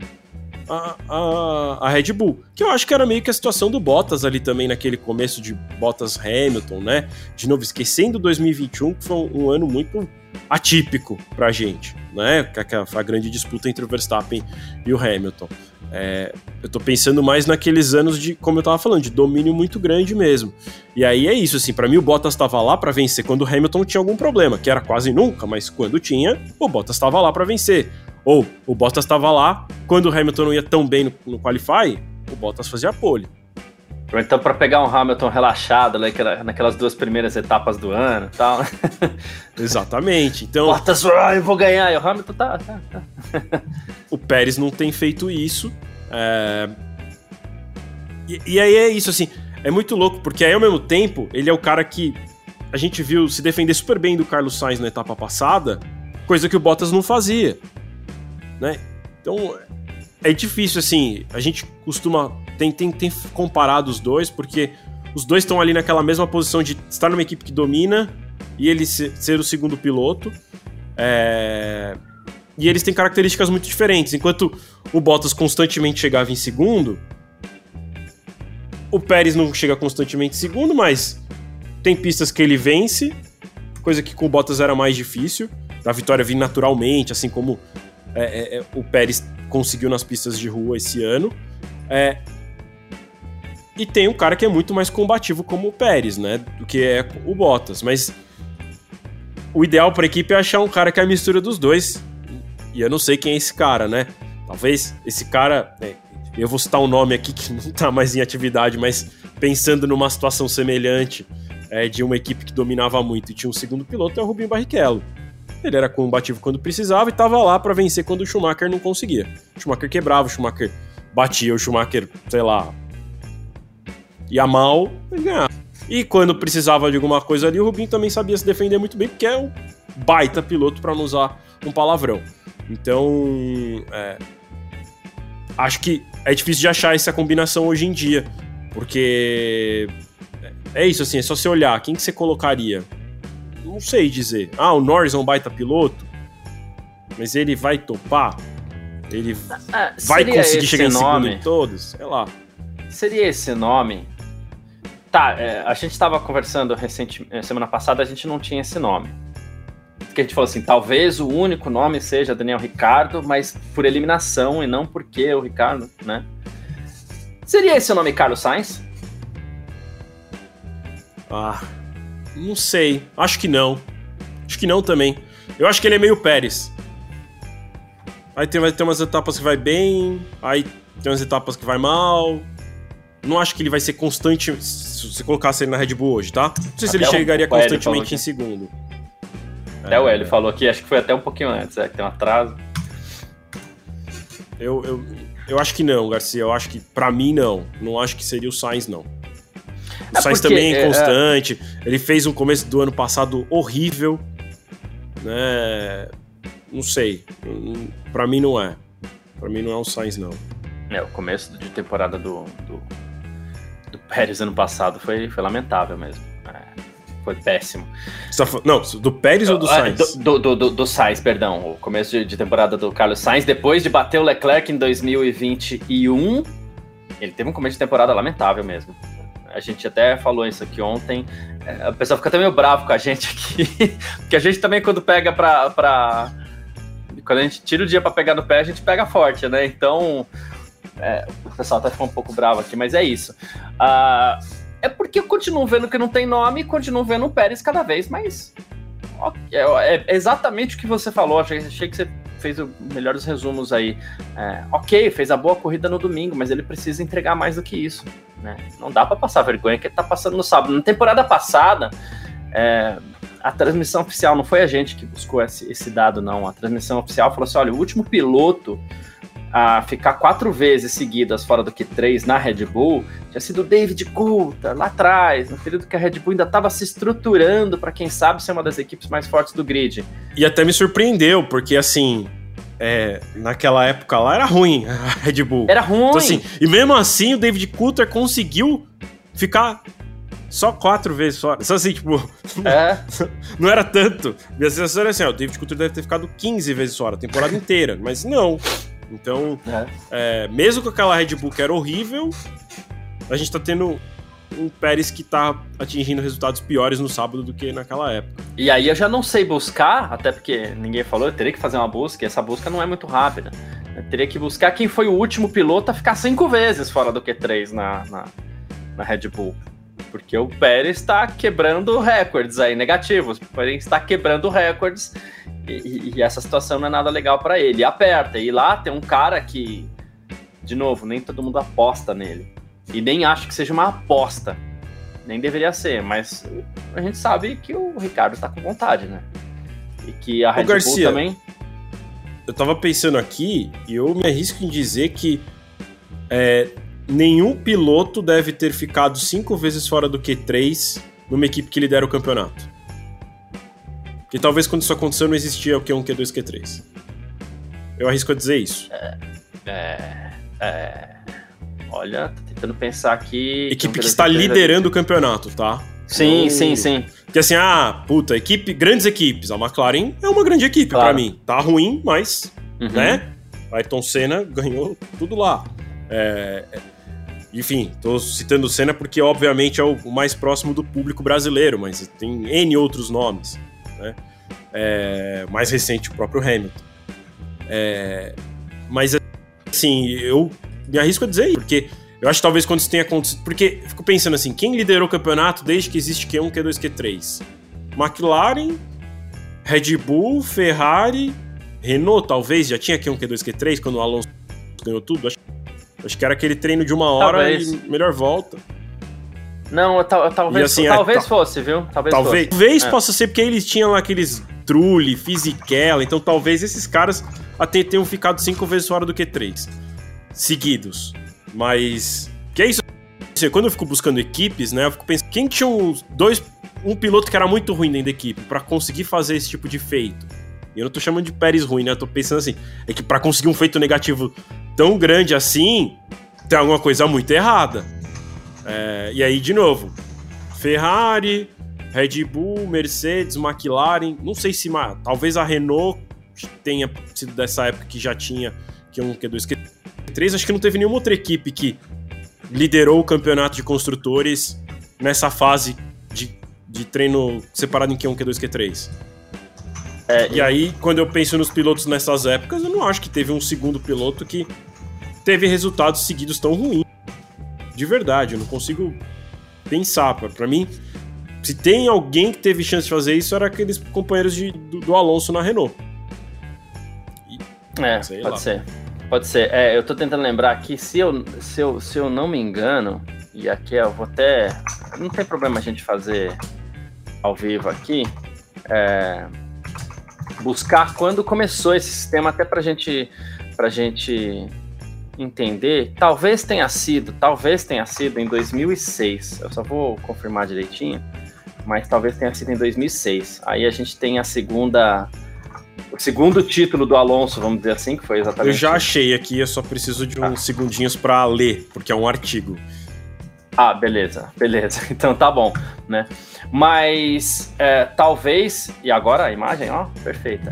a, a, a, Red Bull. Que eu acho que era meio que a situação do Bottas ali também, naquele começo de Bottas Hamilton, né? De novo, esquecendo 2021, que foi um, ano muito atípico pra gente, né? É a, a grande disputa entre o Verstappen e o Hamilton. É, eu tô pensando mais naqueles anos de, como eu tava falando, de domínio muito grande mesmo. E aí é isso, assim, para mim o Bottas tava lá para vencer quando o Hamilton tinha algum problema, que era quase nunca, mas quando tinha, o Bottas tava lá para vencer. Ou o Bottas estava lá, quando o Hamilton não ia tão bem no, no Qualify, o Bottas fazia pole. Então para pegar um Hamilton relaxado naquelas duas primeiras etapas do ano e tal. Exatamente. Então. Bottas, ah, eu vou ganhar. E o Hamilton tá. tá, tá. o Pérez não tem feito isso. É... E, e aí é isso, assim. É muito louco, porque aí ao mesmo tempo, ele é o cara que a gente viu se defender super bem do Carlos Sainz na etapa passada, coisa que o Bottas não fazia né? Então é difícil, assim, a gente costuma. Tem, tem, tem comparado os dois, porque os dois estão ali naquela mesma posição de estar numa equipe que domina e ele ser o segundo piloto. É... E eles têm características muito diferentes. Enquanto o Bottas constantemente chegava em segundo, o Pérez não chega constantemente em segundo, mas tem pistas que ele vence, coisa que com o Bottas era mais difícil. A vitória vir naturalmente, assim como é, é, é, o Pérez conseguiu nas pistas de rua esse ano. É, e tem um cara que é muito mais combativo como o Pérez, né? Do que é o Bottas. Mas o ideal para a equipe é achar um cara que é a mistura dos dois. E eu não sei quem é esse cara, né? Talvez esse cara. É, eu vou citar um nome aqui que não está mais em atividade, mas pensando numa situação semelhante é, de uma equipe que dominava muito e tinha um segundo piloto, é o Rubinho Barrichello. Ele era combativo quando precisava e estava lá para vencer quando o Schumacher não conseguia. O Schumacher quebrava, o Schumacher batia, o Schumacher, sei lá, ia mal, ele ganhava. E quando precisava de alguma coisa ali, o Rubinho também sabia se defender muito bem, porque é um baita piloto para não usar um palavrão. Então, é, acho que é difícil de achar essa combinação hoje em dia, porque é isso assim, é só você olhar, quem que você colocaria? Não sei dizer. Ah, o Norris é um baita piloto, mas ele vai topar? Ele ah, vai conseguir chegar em segundo em todos? Sei lá. Seria esse nome? Tá, é, a gente estava conversando recentemente, é, semana passada, a gente não tinha esse nome. Porque a gente falou assim, talvez o único nome seja Daniel Ricardo, mas por eliminação e não porque o Ricardo, né? Seria esse o nome Carlos Sainz? Ah, não sei. Acho que não. Acho que não também. Eu acho que ele é meio Pérez. Aí tem, vai ter umas etapas que vai bem, aí tem umas etapas que vai mal. Não acho que ele vai ser constante se você colocasse ele na Red Bull hoje, tá? Não sei se ele chegaria constantemente em segundo. Até é, o Hélio falou que acho que foi até um pouquinho antes, é que tem um atraso. Eu, eu, eu acho que não, Garcia. Eu acho que, para mim, não. Não acho que seria o Sainz, não. O é Sainz porque, também é, é inconstante. É... Ele fez um começo do ano passado horrível. Né? Não sei. Para mim não é. Para mim não é o Sainz, não. É, o começo de temporada do, do, do Pérez ano passado foi, foi lamentável mesmo. É, foi péssimo. Tá, não, do Pérez ou do ah, Sainz? Do, do, do, do Sainz, perdão. O começo de, de temporada do Carlos Sainz, depois de bater o Leclerc em 2021, ele teve um começo de temporada lamentável mesmo. A gente até falou isso aqui ontem. É, o pessoal fica até meio bravo com a gente aqui. porque a gente também, quando pega pra. pra... Quando a gente tira o dia para pegar no pé, a gente pega forte, né? Então. É, o pessoal até ficou um pouco bravo aqui, mas é isso. Uh, é porque eu continuo vendo que não tem nome e continuo vendo o Pérez cada vez mais. É, é exatamente o que você falou. Achei, achei que você fez o melhor dos resumos aí. É, ok, fez a boa corrida no domingo, mas ele precisa entregar mais do que isso. Né? Não dá para passar vergonha que tá passando no sábado. Na temporada passada, é, a transmissão oficial não foi a gente que buscou esse, esse, dado, não. A transmissão oficial falou assim: olha, o último piloto a ficar quatro vezes seguidas fora do Q3 na Red Bull tinha sido o David Coulter lá atrás, no período que a Red Bull ainda estava se estruturando para quem sabe ser uma das equipes mais fortes do grid. E até me surpreendeu, porque assim, é, naquela época lá era ruim a Red Bull. Era ruim. Então, assim, e mesmo assim o David Coulter conseguiu ficar só quatro vezes fora. Só assim, tipo. É. não era tanto. Minha sensação era assim: ó, o David Coulter deve ter ficado 15 vezes fora a temporada inteira. Mas não. Então, é. É, mesmo com aquela Red Bull que era horrível, a gente tá tendo um Pérez que tá atingindo resultados piores no sábado do que naquela época. E aí eu já não sei buscar, até porque ninguém falou, eu teria que fazer uma busca, e essa busca não é muito rápida. Eu teria que buscar quem foi o último piloto a ficar cinco vezes fora do Q3 na, na, na Red Bull. Porque o Pérez está quebrando recordes aí negativos. O Pérez está quebrando recordes e, e, essa situação não é nada legal para ele. Aperta. E lá tem um cara que, de novo, nem todo mundo aposta nele. E nem acho que seja uma aposta. Nem deveria ser, mas a gente sabe que o Ricardo está com vontade, né? E que a Red Bull Garcia, também. Eu tava pensando aqui e eu me arrisco em dizer que é, nenhum piloto deve ter ficado cinco vezes fora do Q3 numa equipe que lidera o campeonato. E talvez quando isso aconteceu não existia o Q1, Q2, Q3. Eu arrisco a dizer isso. É. É. é olha, tô tentando pensar aqui. Equipe que está liderando o campeonato, tá? Sim, sim, sim. Porque assim, ah, puta, equipe, grandes equipes. A McLaren é uma grande equipe claro. para mim. Tá ruim, mas, uhum. né? Ayrton Senna ganhou tudo lá. É, enfim, tô citando Senna porque, obviamente, é o mais próximo do público brasileiro, mas tem N outros nomes, né? É, mais recente, o próprio Hamilton. É, mas, assim, eu me arrisco a dizer isso, porque eu acho que talvez quando isso tenha acontecido. Porque fico pensando assim: quem liderou o campeonato desde que existe Q1, Q2, Q3? McLaren, Red Bull, Ferrari, Renault, talvez já tinha Q1, Q2, Q3 quando o Alonso ganhou tudo. Acho Acho que era aquele treino de uma hora talvez. e melhor volta. Não, talvez, assim, talvez é, fosse, viu? Talvez, talvez, talvez é. possa ser porque eles tinham lá aqueles Trulli, Fisichella, então talvez esses caras até tenham ficado cinco vezes fora do que três seguidos. Mas que é isso? Quando eu fico buscando equipes, né, eu fico pensando quem tinha uns dois um piloto que era muito ruim dentro da equipe para conseguir fazer esse tipo de feito. E eu não tô chamando de Pérez ruim, né? Eu tô pensando assim, é que para conseguir um feito negativo tão grande assim, tem alguma coisa muito errada. É, e aí, de novo, Ferrari, Red Bull, Mercedes, McLaren, não sei se talvez a Renault tenha sido dessa época que já tinha Q1, Q2, Q3, acho que não teve nenhuma outra equipe que liderou o campeonato de construtores nessa fase de, de treino separado em Q1, Q2, Q3. É, e aí, quando eu penso nos pilotos nessas épocas, eu não acho que teve um segundo piloto que teve resultados seguidos tão ruins. De verdade, eu não consigo pensar. Para mim, se tem alguém que teve chance de fazer isso, era aqueles companheiros de, do, do Alonso na Renault. E, é, pode lá. ser. Pode ser. É, eu tô tentando lembrar aqui, se eu, se eu, se eu não me engano, e aqui eu vou até. Não tem problema a gente fazer ao vivo aqui. É, buscar quando começou esse sistema, até para gente, a gente entender. Talvez tenha sido, talvez tenha sido em 2006. Eu só vou confirmar direitinho, mas talvez tenha sido em 2006. Aí a gente tem a segunda o segundo título do Alonso, vamos dizer assim, que foi exatamente. Eu já achei aqui, eu só preciso de uns ah. segundinhos para ler, porque é um artigo. Ah, beleza, beleza. Então tá bom, né? Mas é, talvez, e agora a imagem, ó, perfeita.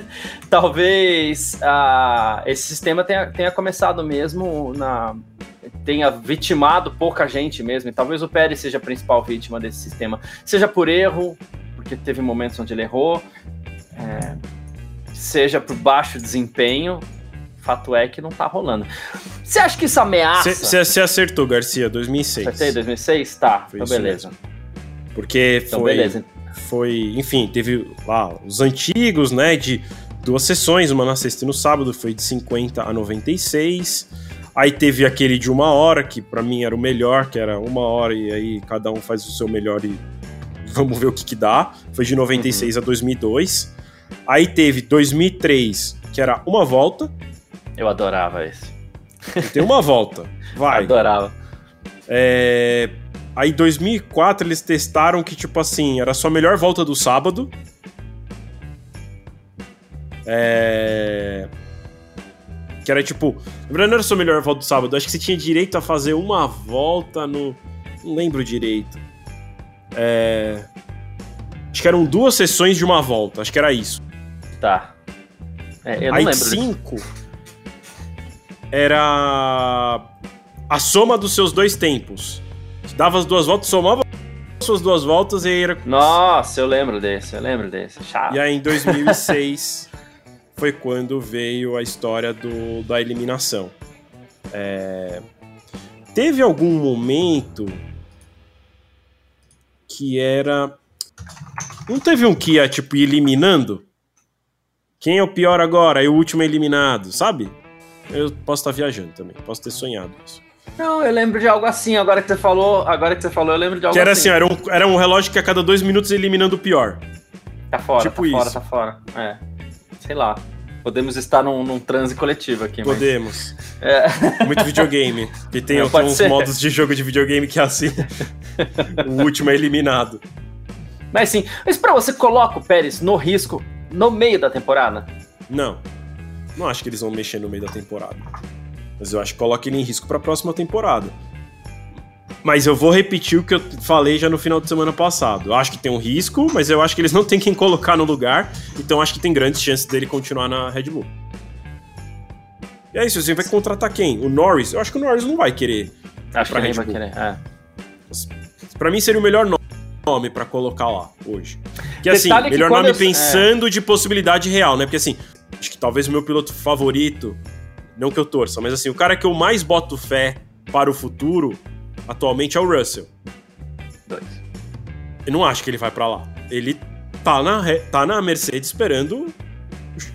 talvez uh, esse sistema tenha, tenha começado mesmo na. tenha vitimado pouca gente mesmo, e talvez o Pérez seja a principal vítima desse sistema. Seja por erro, porque teve momentos onde ele errou, é, seja por baixo desempenho, fato é que não tá rolando. Você acha que isso ameaça? Você acertou, Garcia, 2006. Acertei, 2006? Tá, foi então beleza. Mesmo. Porque então, foi, beleza. foi, enfim, teve lá os antigos, né, de duas sessões, uma na sexta e no sábado, foi de 50 a 96. Aí teve aquele de uma hora, que para mim era o melhor, que era uma hora e aí cada um faz o seu melhor e vamos ver o que que dá. Foi de 96 uhum. a 2002. Aí teve 2003, que era uma volta, Eu adorava esse. Tem uma volta. Vai. Adorava. É... Aí, em 2004, eles testaram que, tipo assim, era a sua melhor volta do sábado. É... Que era tipo. Verdade, não era a sua melhor volta do sábado. Acho que você tinha direito a fazer uma volta no. Não lembro direito. É... Acho que eram duas sessões de uma volta. Acho que era isso. Tá. É, eu não Aí lembro. cinco era a soma dos seus dois tempos. Dava as duas voltas, somava as suas duas voltas e era. Nossa, eu lembro desse, eu lembro desse. Chato. E aí em 2006 foi quando veio a história do, da eliminação. É, Teve algum momento que era. Não teve um que ia, tipo, ir eliminando? Quem é o pior agora? E o último é eliminado, sabe? Eu posso estar viajando também, posso ter sonhado isso. Não, eu lembro de algo assim, agora que você falou, agora que você falou, eu lembro de algo Que era assim. assim, era um, era um relógio que a cada dois minutos eliminando o pior. Tá fora, tipo tá fora, isso. tá fora. É. Sei lá. Podemos estar num, num transe coletivo aqui, mas... Podemos. É. Muito videogame. Que tem, Não, tem pode uns ser. modos de jogo de videogame que é assim. o último é eliminado. Mas sim, mas pra você coloca o Pérez no risco no meio da temporada? Não. Não acho que eles vão mexer no meio da temporada. Mas eu acho que coloca ele em risco pra próxima temporada. Mas eu vou repetir o que eu falei já no final de semana passado. Eu acho que tem um risco, mas eu acho que eles não têm quem colocar no lugar. Então acho que tem grandes chances dele continuar na Red Bull. E é isso, você vai contratar quem? O Norris? Eu acho que o Norris não vai querer. Acho que Red vai querer. É. Pra mim seria o melhor no- nome pra colocar lá hoje. Que assim, Detalhe que melhor quando nome eu- pensando de possibilidade real, né? Porque assim, acho que talvez o meu piloto favorito, não que eu torça, mas assim, o cara que eu mais boto fé para o futuro atualmente é o Russell. Dois. Eu não acho que ele vai pra lá. Ele tá na, tá na Mercedes esperando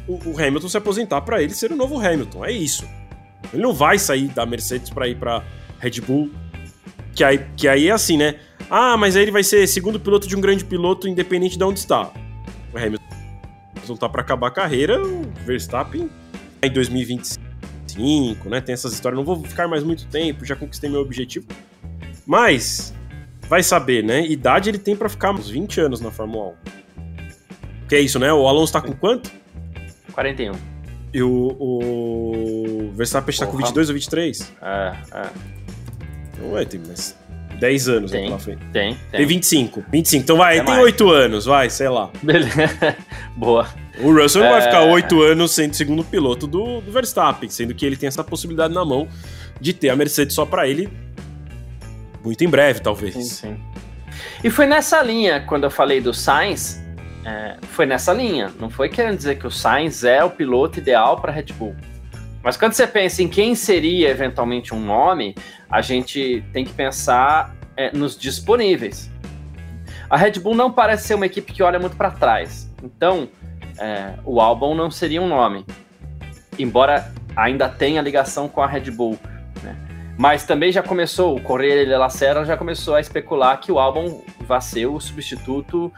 o, o Hamilton se aposentar pra ele ser o novo Hamilton. É isso. Ele não vai sair da Mercedes pra ir pra Red Bull. Que aí, que aí é assim, né? Ah, mas aí ele vai ser segundo piloto de um grande piloto, independente de onde está. O Hamilton tá pra acabar a carreira, o Verstappen em 2025, né? Tem essas histórias. Não vou ficar mais muito tempo, já conquistei meu objetivo. Mas, vai saber, né? Idade ele tem pra ficar uns 20 anos na Fórmula 1. Que é isso, né? O Alonso tá com quanto? 41. E o, o Verstappen está com Porra. 22 ou 23? É, é. Então, vai, tem mais 10 anos aí Tem. pela frente. Tem, Tem tem. 25. 25. Então vai, Até tem mais. 8 anos, vai, sei lá. Beleza. Boa. O Russell não vai É. ficar 8 anos sendo segundo piloto do, do Verstappen, sendo que ele tem essa possibilidade na mão de ter a Mercedes só pra ele muito em breve, talvez. Sim, sim. E foi nessa linha, quando eu falei do Sainz, é, foi nessa linha. Não foi querendo dizer que o Sainz é o piloto ideal para Red Bull. Mas quando você pensa em quem seria eventualmente um nome, a gente tem que pensar é, nos disponíveis. A Red Bull não parece ser uma equipe que olha muito para trás. Então, é, o Albon não seria um nome. Embora ainda tenha ligação com a Red Bull. né? Mas também já começou, o Correia de la Sera já começou a especular que o Albon vai ser o substituto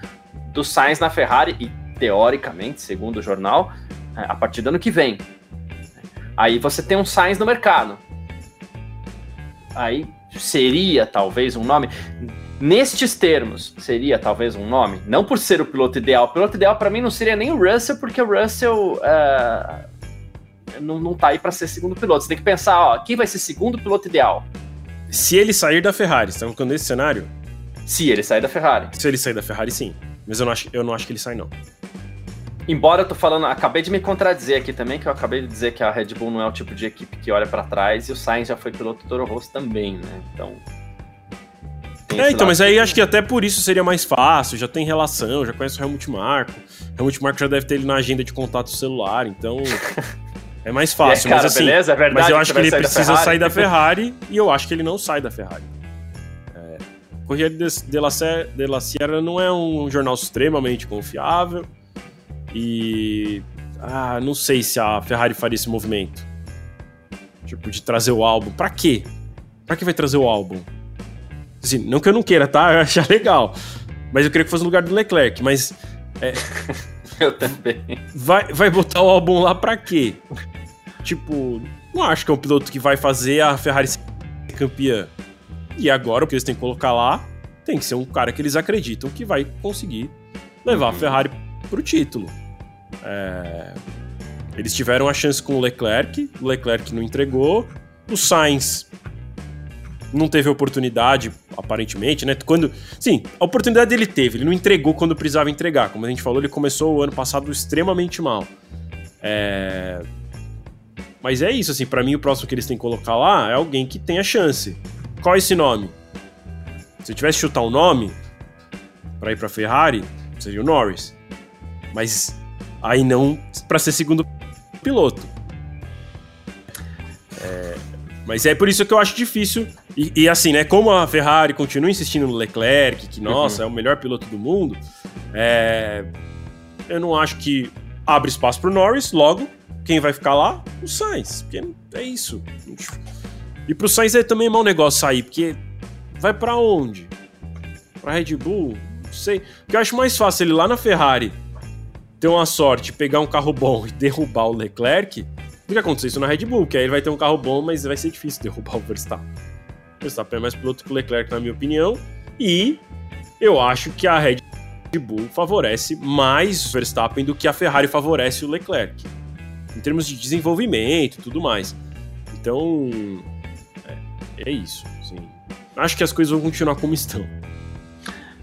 do Sainz na Ferrari, e teoricamente, segundo o jornal, é, a partir do ano que vem. Aí você tem um Sainz no mercado. Aí seria talvez um nome. Nestes termos, seria talvez um nome. Não por ser o piloto ideal. O piloto ideal para mim não seria nem o Russell, porque o Russell é, não, não tá aí para ser segundo piloto. Você tem que pensar, ó, quem vai ser segundo piloto ideal? Se ele sair da Ferrari, você tá colocando nesse cenário? Se ele sair da Ferrari. Se ele sair da Ferrari, sim. Mas eu não acho, eu não acho que ele sai, não. Embora eu tô falando, acabei de me contradizer aqui também, que eu acabei de dizer que a Red Bull não é o tipo de equipe que olha para trás e o Sainz já foi piloto do Toro Rosso também, né? Então. É, então, mas aí que- acho que até por isso seria mais fácil, já tem relação, já conhece o Helmut Marko. O Helmut Marko já deve ter ele na agenda de contato celular, então é mais fácil. Aí, cara, mas assim, beleza? É verdade mas eu acho que ele sair da precisa Ferrari? sair da Ferrari e eu acho que ele não sai da Ferrari. É, Correia de, de, la de la Sierra não é um jornal extremamente confiável e ah, não sei se a Ferrari faria esse movimento. Tipo, de trazer o álbum. Pra quê? Pra que vai trazer o álbum? Assim, não que eu não queira, tá? Eu achar legal. Mas eu queria que fosse no lugar do Leclerc. Mas Eu também. vai, vai botar o álbum lá pra quê? tipo, não acho que é um piloto que vai fazer a Ferrari ser campeã. E agora o que eles têm que colocar lá tem que ser um cara que eles acreditam que vai conseguir levar uhum. a Ferrari pro título. É... Eles tiveram a chance com o Leclerc, o Leclerc não entregou, o Sainz não teve oportunidade, aparentemente, né? Quando. Sim, a oportunidade ele teve, ele não entregou quando precisava entregar. Como a gente falou, ele começou o ano passado extremamente mal. É... Mas é isso, assim, para mim o próximo que eles têm que colocar lá é alguém que tenha chance. Qual é esse nome? Se eu tivesse que chutar um nome para ir para Ferrari, seria o Norris. Mas aí não para ser segundo piloto. É, mas é por isso que eu acho difícil. E, e, assim, né? Como a Ferrari continua insistindo no Leclerc, que, nossa, uhum. é o melhor piloto do mundo, é, eu não acho que abre espaço pro Norris, logo, quem vai ficar lá? O Sainz. Porque é isso. E pro Sainz é também mau negócio sair, porque vai para onde? Pra Red Bull? Não sei. Porque eu acho mais fácil ele lá na Ferrari ter uma sorte, pegar um carro bom e derrubar o Leclerc, do que acontecer isso na Red Bull, que aí ele vai ter um carro bom, mas vai ser difícil derrubar o Verstappen. O Verstappen é mais piloto que o Leclerc, na minha opinião, e eu acho que a Red Bull favorece mais o Verstappen do que a Ferrari favorece o Leclerc, em termos de desenvolvimento e tudo mais. Então, é, é isso. Assim. Acho que as coisas vão continuar como estão.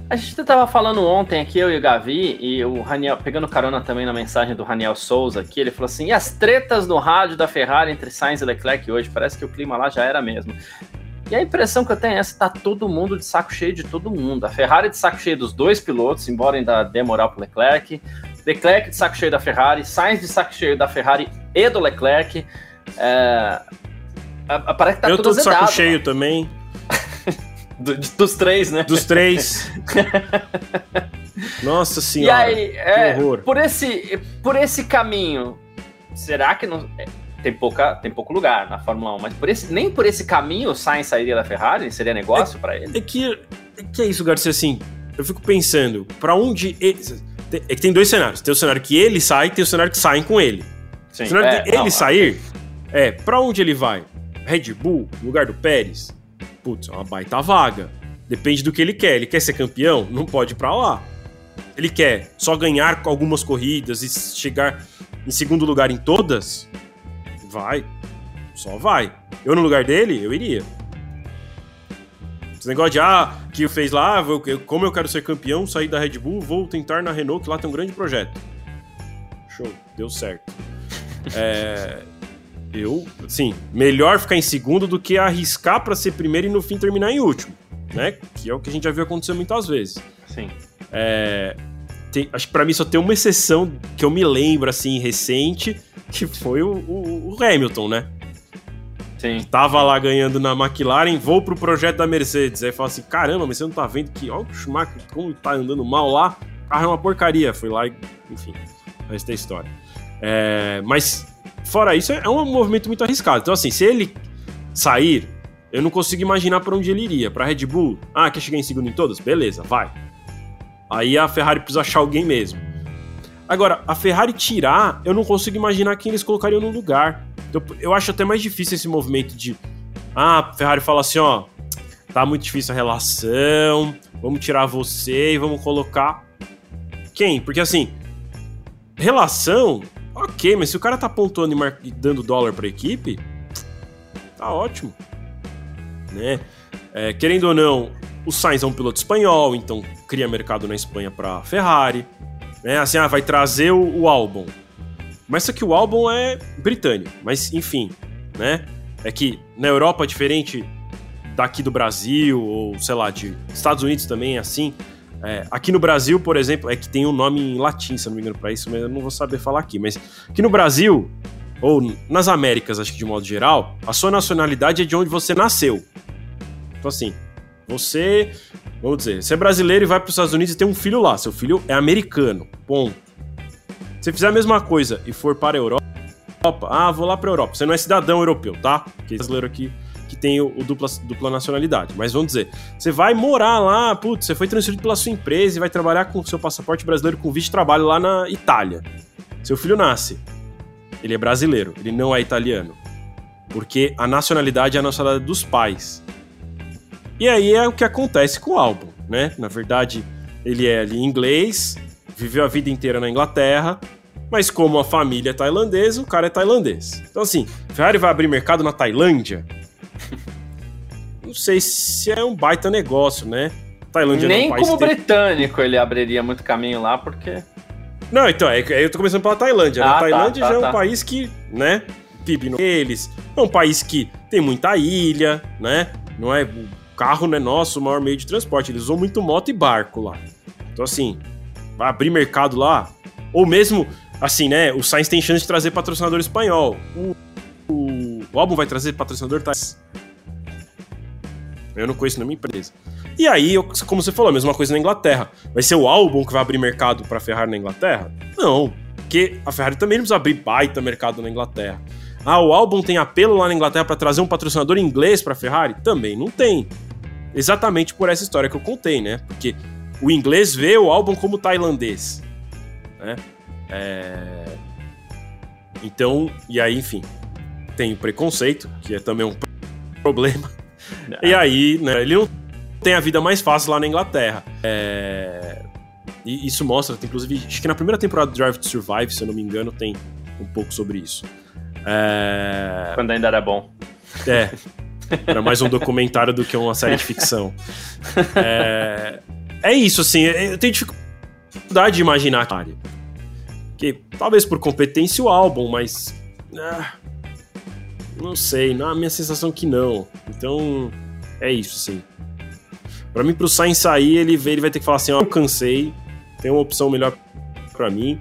A gente estava falando ontem aqui, eu e o Gavi, e o Raniel, pegando carona também na mensagem do Raniel Souza aqui, ele falou assim: e as tretas no rádio da Ferrari entre Sainz e Leclerc hoje? Parece que o clima lá já era mesmo. E a impressão que eu tenho é essa: tá todo mundo de saco cheio de todo mundo. A Ferrari de saco cheio dos dois pilotos, embora ainda dê moral pro Leclerc. Leclerc de saco cheio da Ferrari, Sainz de saco cheio da Ferrari e do Leclerc. É... Parece que tá eu tudo tô de saco cheio também. Do, dos três, né? Dos três. Nossa senhora. E aí, é, por esse por esse caminho, será que não é, tem pouca tem pouco lugar na Fórmula 1, mas por esse nem por esse caminho o Sainz sairia da Ferrari, seria negócio é, para ele? É que é que é isso, Garcia, assim, eu fico pensando, para onde ele, é que tem dois cenários. Tem o cenário que ele sai, tem o cenário que saem com ele. Sim, o cenário é, de ele não, sair, é, para onde ele vai? Red Bull, lugar do Pérez? Putz, é uma baita vaga. Depende do que ele quer. Ele quer ser campeão? Não pode ir pra lá. Ele quer só ganhar algumas corridas e chegar em segundo lugar em todas? Vai. Só vai. Eu no lugar dele, eu iria. Esse negócio de, ah, que fez lá, eu, como eu quero ser campeão, sair da Red Bull, vou tentar na Renault, que lá tem um grande projeto. Show, deu certo. é, eu, sim, melhor ficar em segundo do que arriscar para ser primeiro e no fim terminar em último, né? Que é o que a gente já viu acontecer muitas vezes. Sim. É, tem, acho que para mim só tem uma exceção que eu me lembro, assim, recente, que foi o, o, o Hamilton, né? Sim. Tava lá ganhando na McLaren, vou pro projeto da Mercedes. Aí fala assim: caramba, mas você não tá vendo que, ó, o Schumacher, como tá andando mal lá, o carro é uma porcaria. Foi lá e, enfim, o resto é história. É, mas fora isso, é um movimento muito arriscado. Então, assim, se ele sair, eu não consigo imaginar para onde ele iria. Para Red Bull? Ah, quer chegar em segundo em todas? Beleza, vai. Aí a Ferrari precisa achar alguém mesmo. Agora, a Ferrari tirar, eu não consigo imaginar quem eles colocariam no lugar. Então, eu acho até mais difícil esse movimento de. Ah, a Ferrari fala assim: ó, tá muito difícil a relação, vamos tirar você e vamos colocar. Quem? Porque assim, relação Ok, mas se o cara tá pontuando e, e dando dólar pra equipe, tá ótimo. Né? É, querendo ou não, o Sainz é um piloto espanhol, então cria mercado na Espanha pra Ferrari. Né? Assim, ah, vai trazer o, o álbum. Mas só que o álbum é britânico. Mas, enfim, né? É que na Europa diferente daqui do Brasil, ou sei lá, de Estados Unidos também é assim. É, aqui no Brasil, por exemplo, é que tem um nome em latim, se não me engano, para isso, mas eu não vou saber falar aqui. Mas aqui no Brasil, ou nas Américas, acho que de modo geral, a sua nacionalidade é de onde você nasceu. Então, assim, você, vamos dizer, você é brasileiro e vai para os Estados Unidos e tem um filho lá. Seu filho é americano. Ponto. Se fizer a mesma coisa e for para a Europa, ah, vou lá para a Europa. Você não é cidadão europeu, tá? Porque brasileiro aqui que tem o, o, dupla, dupla nacionalidade. Mas vamos dizer, você vai morar lá, putz, você foi transferido pela sua empresa e vai trabalhar com o seu passaporte brasileiro com visto de trabalho lá na Itália. Seu filho nasce. ele é brasileiro, ele não é italiano. Porque a nacionalidade é a nacionalidade dos pais. E aí é o que acontece com o álbum, né? Na verdade, ele é ali inglês, viveu a vida inteira na Inglaterra, mas como a família é tailandesa, o cara é tailandês. Então assim, Ferrari vai abrir mercado na Tailândia? Não sei se é um baita negócio, né? Tailândia Nem é um como britânico ele abriria muito caminho lá, porque não, então, é, eu tô começando pela Tailândia. Né? Ah, a tá, Tailândia tá, tá, já é um tá. país que, né, PIB eles. É um país que tem muita ilha, né? Não é. O carro não é nosso o maior meio de transporte. Eles usam muito moto e barco lá. Então, assim, vai abrir mercado lá. Ou mesmo, assim, né? O Sainz tem chance de trazer patrocinador espanhol. O, o, álbum vai trazer patrocinador. Tá... Eu não conheço nenhuma empresa. E aí, como você falou, a mesma coisa na Inglaterra. Vai ser o álbum que vai abrir mercado para Ferrari na Inglaterra? Não, porque a Ferrari também não precisa abrir baita mercado na Inglaterra. Ah, o álbum tem apelo lá na Inglaterra para trazer um patrocinador inglês para a Ferrari? Também não tem. Exatamente por essa história que eu contei, né? Porque o inglês vê o álbum como tailandês, né? É... Então, e aí, enfim, tem o preconceito, que é também um problema. E aí, né, ele não tem a vida mais fácil lá na Inglaterra. É... E isso mostra, inclusive, acho que na primeira temporada do Drive to Survive, se eu não me engano, tem um pouco sobre isso. É... Quando ainda era bom. É. Era mais um documentário do que uma série de ficção. É, é isso, assim, eu tenho dificuldade de imaginar a Que talvez por competência o álbum, mas. Ah, não sei, na minha sensação que não. Então, é isso, sim. Para mim, pro Sainz sair, ele, ele vai ter que falar assim: ó, eu cansei, tem uma opção melhor para mim.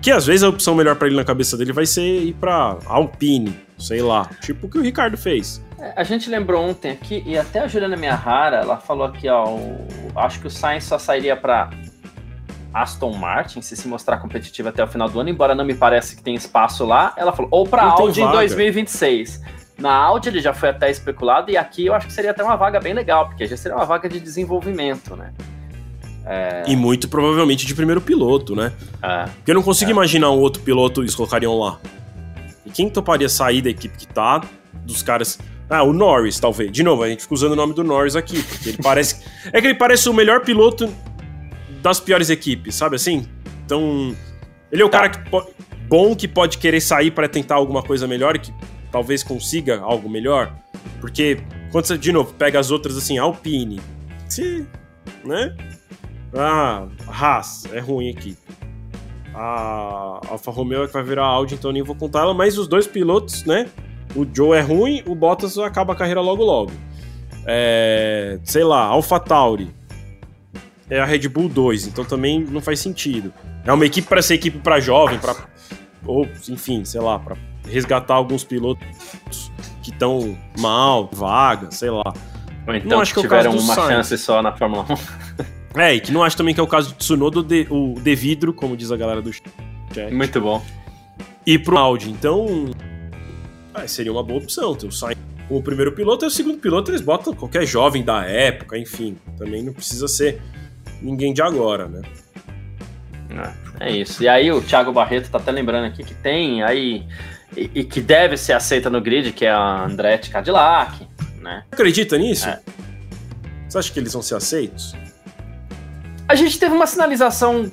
Que às vezes a opção melhor para ele na cabeça dele vai ser ir pra Alpine, sei lá. Tipo o que o Ricardo fez. É, a gente lembrou ontem aqui, e até a Juliana Rara, ela falou aqui, ó, o, acho que o Sainz só sairia para Aston Martin, se se mostrar competitivo até o final do ano, embora não me parece que tem espaço lá. Ela falou, ou para Audi em 2026. Na Audi ele já foi até especulado, e aqui eu acho que seria até uma vaga bem legal, porque já seria uma vaga de desenvolvimento, né? É... E muito provavelmente de primeiro piloto, né? É, porque eu não consigo é. imaginar um outro piloto eles colocariam lá. E quem toparia sair da equipe que tá, dos caras. Ah, o Norris, talvez. De novo, a gente fica usando o nome do Norris aqui, porque ele parece. é que ele parece o melhor piloto das piores equipes, sabe assim? Então. Ele é o tá. cara que bom que pode querer sair para tentar alguma coisa melhor e que talvez consiga algo melhor. Porque quando você, de novo, pega as outras assim, Alpine, se, né? Ah, Haas, é ruim aqui. A Alfa Romeo é que vai virar Audi, então nem vou contar ela, mas os dois pilotos, né? O Joe é ruim, o Bottas acaba a carreira logo logo. É, sei lá, Alpha Tauri é a Red Bull 2, então também não faz sentido. É uma equipe para ser equipe para jovem, para ou enfim, sei lá, para resgatar alguns pilotos que estão mal, vaga, sei lá. Ou então não acho que, que tiveram é uma Sainz. chance só na Fórmula 1. é, e que não acho também que é o caso de Tsunoda, o de vidro, como diz a galera do chat. Muito bom. E pro Audi, então é, seria uma boa opção. Ter o Sainz como o primeiro piloto e o segundo piloto eles botam qualquer jovem da época, enfim. Também não precisa ser ninguém de agora, né? É, é isso. E aí o Thiago Barreto tá até lembrando aqui que tem aí e, e, que deve ser aceita no grid, que é a Andretti Cadillac, né? Acredita nisso? É. Você acha que eles vão ser aceitos? A gente teve uma sinalização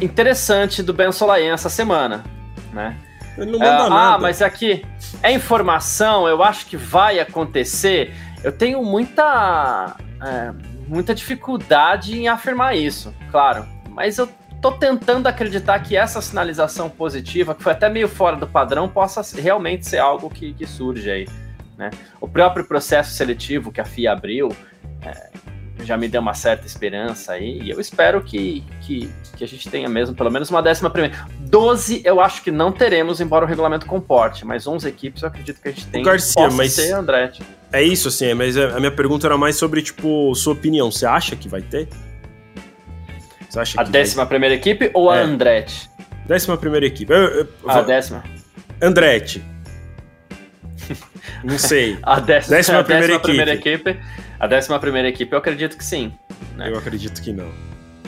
interessante do Ben Solayen essa semana, né? Ele não manda é, nada. Ah, mas aqui é informação, eu acho que vai acontecer. Eu tenho muita, é, muita dificuldade em afirmar isso, claro. Mas eu tô tentando acreditar que essa sinalização positiva, que foi até meio fora do padrão, possa realmente ser algo que, que surge aí. Né? O próprio processo seletivo que a FIA abriu é, já me deu uma certa esperança aí, e eu espero que, que, que a gente tenha mesmo pelo menos uma décima primeira. 12 eu acho que não teremos, embora o regulamento comporte, mas 11 equipes eu acredito que a gente tem. O Garcia, mas ser Andretti. É isso, assim, mas a minha pergunta era mais sobre, tipo, sua opinião. Você acha que vai ter? Você acha a décima vai... primeira equipe ou é. a Andretti? Décima primeira equipe. Eu, eu, a vou... décima. Andretti. Não sei. a décima, décima, a primeira, décima equipe. primeira, equipe. A décima primeira equipe, eu acredito que sim. Né? Eu acredito que não.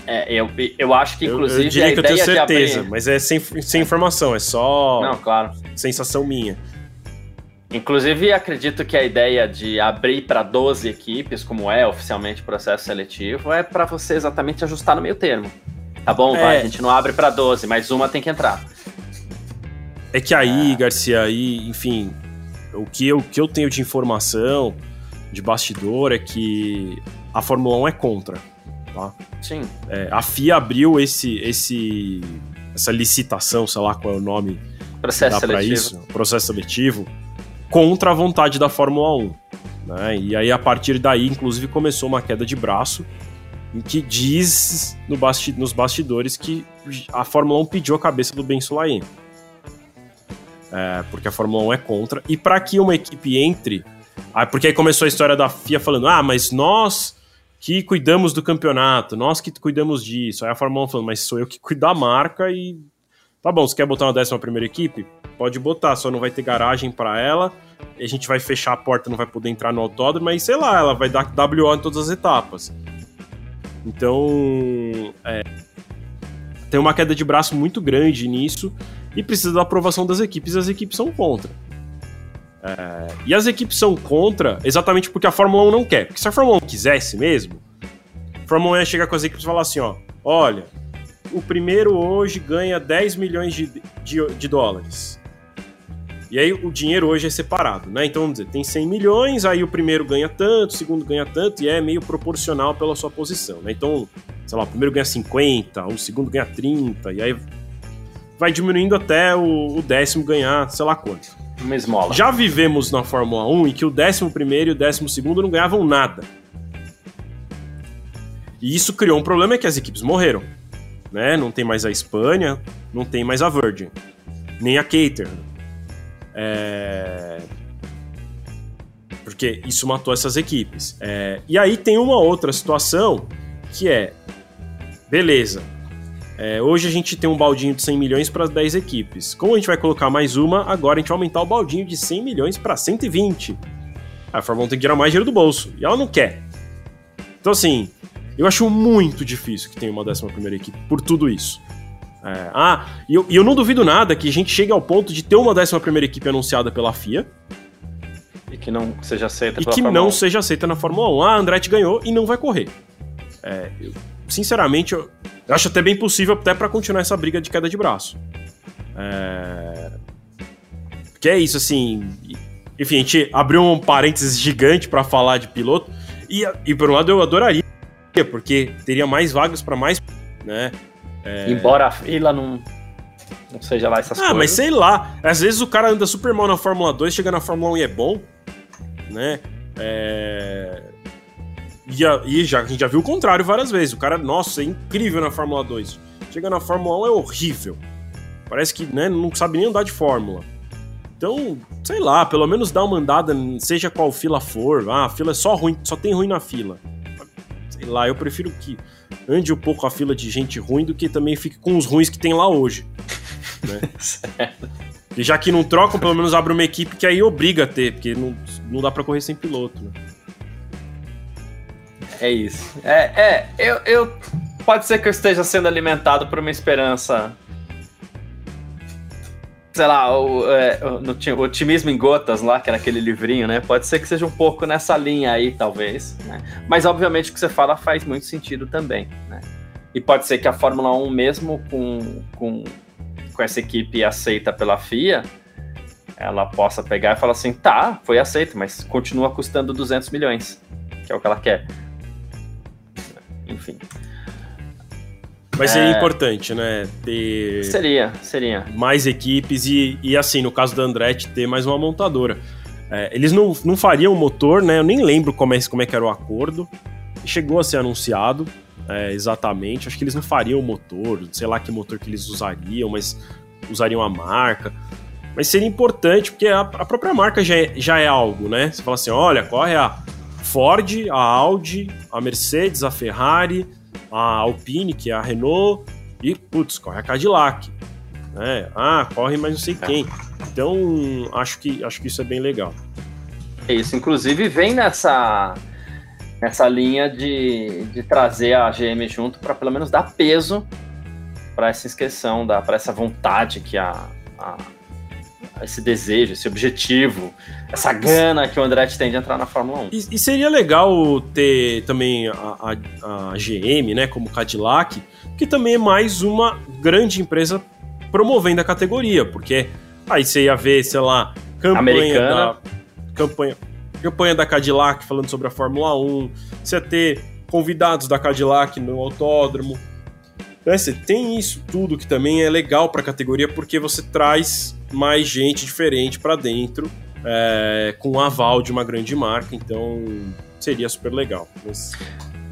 É, eu, eu acho que, inclusive, eu, eu diria a que eu tenho certeza, abrir... mas é sem, sem informação, é só Não, claro. sensação minha. Inclusive, acredito que a ideia de abrir para 12 equipes, como é oficialmente o processo seletivo, é para você exatamente ajustar no meio termo. Tá bom, É. vai, a gente não abre para 12, mas uma tem que entrar. É que aí, Garcia, aí, enfim, o que, eu, o que eu tenho de informação de bastidor é que a Fórmula 1 é contra. Tá? Sim. É, a FIA abriu esse, esse, essa licitação, sei lá qual é o nome Processo seletivo. isso, processo seletivo, contra a vontade da Fórmula 1. Né? E aí, a partir daí, inclusive, começou uma queda de braço em que diz no basti nos bastidores que a Fórmula 1 pediu a cabeça do Ben Sulaim. É, porque a Fórmula 1 é contra. E para que uma equipe entre. Ah, porque aí começou a história da FIA falando: ah, mas nós que cuidamos do campeonato, nós que cuidamos disso. Aí a Fórmula 1 falando: mas sou eu que cuido da marca e. Tá bom, você quer botar uma décima primeira equipe? Pode botar, só não vai ter garagem para ela. A gente vai fechar a porta, não vai poder entrar no autódromo, mas sei lá, ela vai dar WO em todas as etapas. Então, é, tem uma queda de braço muito grande nisso e precisa da aprovação das equipes e as equipes são contra. É, e as equipes são contra exatamente porque a Fórmula 1 não quer. Porque se a Fórmula 1 quisesse mesmo, a Fórmula 1 ia chegar com as equipes e falar assim: ó, olha, o primeiro hoje ganha 10 milhões de, de, de dólares. E aí o dinheiro hoje é separado, né? Então, vamos dizer, tem 100 milhões, aí o primeiro ganha tanto, o segundo ganha tanto, e é meio proporcional pela sua posição, né? Então, sei lá, o primeiro ganha 50, o segundo ganha 30, e aí vai diminuindo até o, o décimo ganhar, sei lá quanto. Uma esmola. Já vivemos na Fórmula 1 em que o décimo primeiro e o décimo segundo não ganhavam nada. E isso criou um problema é que as equipes morreram. Né? Não tem mais a Espanha, não tem mais a Virgin, nem a Cater. É... Porque isso matou essas equipes. É, E aí tem uma outra situação que é: beleza, é, hoje a gente tem um baldinho de 100 milhões para 10 equipes. Como a gente vai colocar mais uma, agora a gente vai aumentar o baldinho de 100 milhões para 120. A Fórmula 1 tem que tirar mais dinheiro do bolso. E ela não quer. Então, assim, eu acho muito difícil que tenha uma 11 primeira equipe por tudo isso. É, ah, e eu, e eu não duvido nada que a gente chegue ao ponto de ter uma 11 primeira equipe anunciada pela FIA E que não seja aceita e que Fórmula não 1. seja aceita na Fórmula 1. Ah, Andretti ganhou e não vai correr. É, eu- sinceramente, eu, eu acho até bem possível até para continuar essa briga de queda de braço. É, porque é isso, assim. Enfim, a gente abriu um parênteses gigante para falar de piloto. E, e por um lado eu adoraria, porque teria mais vagas para mais. Né? Embora a fila não, não seja lá essas Ah, coisas. mas sei lá. Às vezes o cara anda super mal na Fórmula 2, chega na Fórmula 1 e é bom, né? É... E, a- e já, a gente já viu o contrário várias vezes. O cara, nossa, é incrível na Fórmula 2. Chega na Fórmula 1 é horrível. Parece que né, não sabe nem andar de Fórmula. Então, sei lá, pelo menos dá uma andada, seja qual fila for. Ah, a fila é só ruim, só tem ruim na fila. Lá, eu prefiro que ande um pouco a fila de gente ruim do que também fique com os ruins que tem lá hoje. E já que não trocam, pelo menos abre uma equipe que aí obriga a ter, porque não, não dá pra correr sem piloto, né? É isso. É, é eu, eu. Pode ser que eu esteja sendo alimentado por uma esperança. Sei lá, o, é, o- Otimismo em Gotas lá, que era aquele livrinho, né? Pode ser que seja um pouco nessa linha aí, talvez. né? Mas, obviamente, o que você fala faz muito sentido também, né? E pode ser que a Fórmula 1, mesmo com, com, com essa equipe aceita pela FIA, ela possa pegar e falar assim: tá, foi aceito, mas continua custando 200 milhões, que é o que ela quer. Enfim. Mas seria É. importante, né? Ter Seria, seria. mais equipes e, e, assim, no caso da Andretti, ter mais uma montadora. É, eles não, não fariam o motor, né? Eu nem lembro como é, como é que era o acordo. Chegou a ser anunciado é, exatamente. Acho que eles não fariam o motor, sei lá que motor que eles usariam, mas usariam a marca. Mas seria importante, porque a, a própria marca já é, já é algo, né? Você fala assim: olha, corre a Ford, a Audi, a Mercedes, a Ferrari, a Alpine, que é a Renault, e, putz, corre a Cadillac. Né? Ah, corre mais não sei quem. Então, acho que, acho que isso é bem legal. É isso. Inclusive, vem nessa. nessa linha de, de trazer a GM junto para pelo menos dar peso para essa inscrição, para essa vontade que a, a, esse desejo, esse objetivo, essa gana que o Andretti tem de entrar na Fórmula 1. E, e seria legal ter também a, a, a, GM, né, como Cadillac, que também é mais uma grande empresa promovendo a categoria, porque aí você ia ver, sei lá, campanha Americana. da campanha, campanha da Cadillac falando sobre a Fórmula 1, você ia ter convidados da Cadillac no autódromo. Né? Você tem isso tudo que também é legal para a categoria porque você traz mais gente diferente para dentro é, com o aval de uma grande marca, então seria super legal. Mas,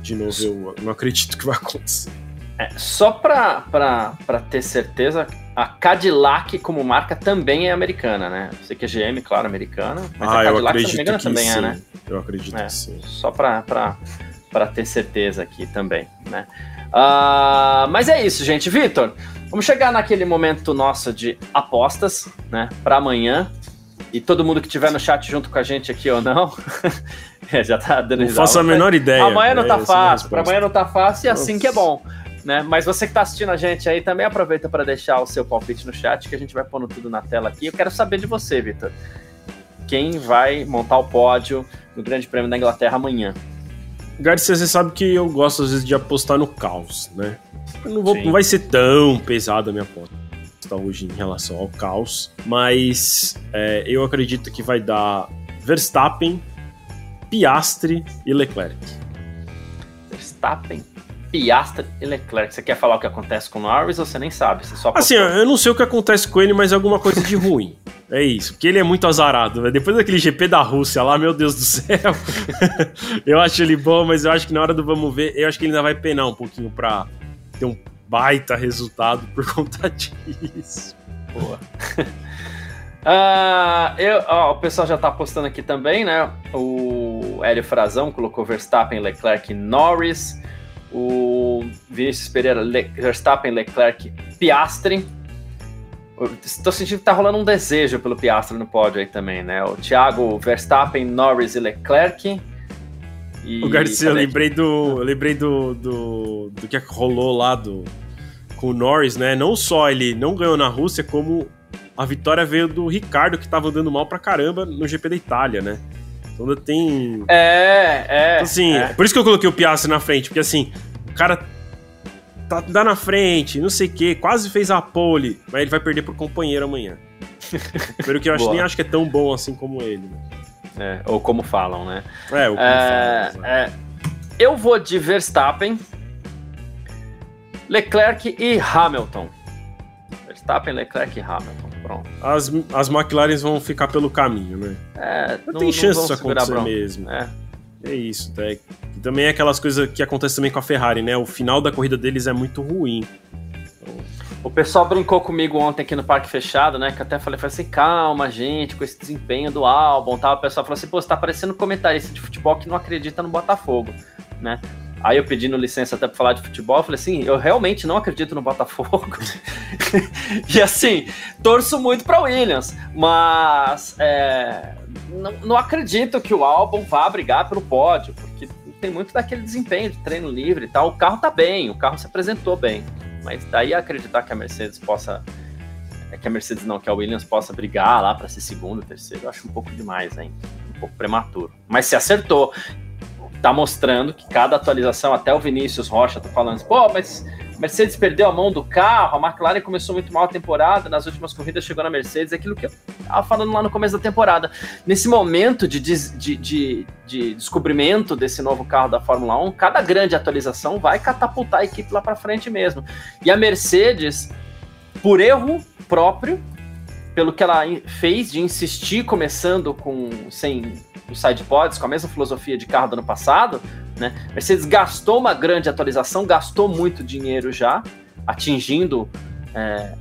de novo, eu não acredito que vai acontecer. É, só para ter certeza, a Cadillac como marca também é americana, né? Eu sei que a GM, claro, americana, mas ah, a Cadillac, não me engano, também é, sim. é, né? Eu acredito é, que sim. Só para ter certeza aqui também, né? Uh, mas é isso, gente. Vitor, vamos chegar naquele momento nosso de apostas, né? Para amanhã. E todo mundo que estiver no chat junto com a gente aqui ou não, já tá dando risada. Não faço a menor ideia. Amanhã não tá é fácil, para amanhã não tá fácil e assim que é bom. Né? Mas você que está assistindo a gente aí também aproveita para deixar o seu palpite no chat que a gente vai pondo tudo na tela aqui. Eu quero saber de você, Vitor. Quem vai montar o pódio no Grande Prêmio da Inglaterra amanhã? Garcia, você sabe que eu gosto às vezes de apostar no caos, né? Não, vou, não vai ser tão pesada a minha aposta hoje em relação ao caos, mas é, eu acredito que vai dar Verstappen, Piastre e Leclerc. Verstappen, Piastre e Leclerc. Você quer falar o que acontece com o Norris ou você nem sabe? Você só assim, eu não sei o que acontece com ele, mas é alguma coisa de ruim. É isso, porque ele é muito azarado. Né? Depois daquele GP da Rússia lá, meu Deus do céu. eu acho ele bom, mas eu acho que na hora do vamos ver, eu acho que ele ainda vai penar um pouquinho pra ter um baita resultado por conta disso. Boa. Uh, eu, ó, o pessoal já tá postando aqui também, né? O Hélio Frazão colocou Verstappen, Leclerc Norris o Vinícius Pereira, Le Verstappen, Leclerc, Piastre. Estou sentindo que tá rolando um desejo pelo Piastre no pódio aí também, né? O Thiago, Verstappen, Norris e Leclerc. E... O Garcia, eu lembrei do. Eu lembrei do, do, do que rolou lá do, com o Norris, né? Não só ele não ganhou na Rússia, como a vitória veio do Ricardo, que tava andando mal pra caramba no GP da Itália, né? Então tem. É, é. Então, assim, é. por isso que eu coloquei o Piastri na frente, porque assim, o cara tá, tá na frente, não sei o quê, quase fez a pole, mas ele vai perder pro companheiro amanhã. Pelo que eu acho, nem acho que é tão bom assim como ele. Né? É, ou como falam, né? É, ou como é, falam. É. Eu vou de Verstappen, Leclerc e Hamilton. Verstappen, Leclerc e Hamilton. Pronto. As, as McLarens vão ficar pelo caminho, né? É, não, não tem chance disso acontecer mesmo. É. É isso, tá? E também é aquelas coisas que acontecem também com a Ferrari, né? O final da corrida deles é muito ruim. O pessoal brincou comigo ontem aqui no Parque Fechado, né? Que até falei, falei assim, calma, gente, com esse desempenho do álbum, tal. O pessoal falou assim, pô, você tá parecendo comentarista de futebol que não acredita no Botafogo, né? Aí eu pedindo licença até para falar de futebol, eu falei assim, eu realmente não acredito no Botafogo. e assim, torço muito para Williams, mas é, não, não, acredito que o álbum vá brigar pelo pódio, porque tem muito daquele desempenho de treino livre e tal. O carro tá bem, o carro se apresentou bem, mas daí acreditar que a Mercedes possa é que a Mercedes não, que a Williams possa brigar lá para ser segundo, terceiro, eu acho um pouco demais ainda, um pouco prematuro. Mas se acertou tá mostrando que cada atualização, até o Vinícius Rocha tá falando, pô, mas Mercedes perdeu a mão do carro, a McLaren começou muito mal a temporada, nas últimas corridas chegou na Mercedes, é aquilo que eu tava falando lá no começo da temporada. Nesse momento de, de, de, de descobrimento desse novo carro da Fórmula 1, cada grande atualização vai catapultar a equipe lá para frente mesmo. E a Mercedes, por erro próprio, pelo que ela fez de insistir começando com sem os sidepods, com a mesma filosofia de carro do ano passado, né? Mercedes gastou uma grande atualização, gastou muito dinheiro já, atingindo é,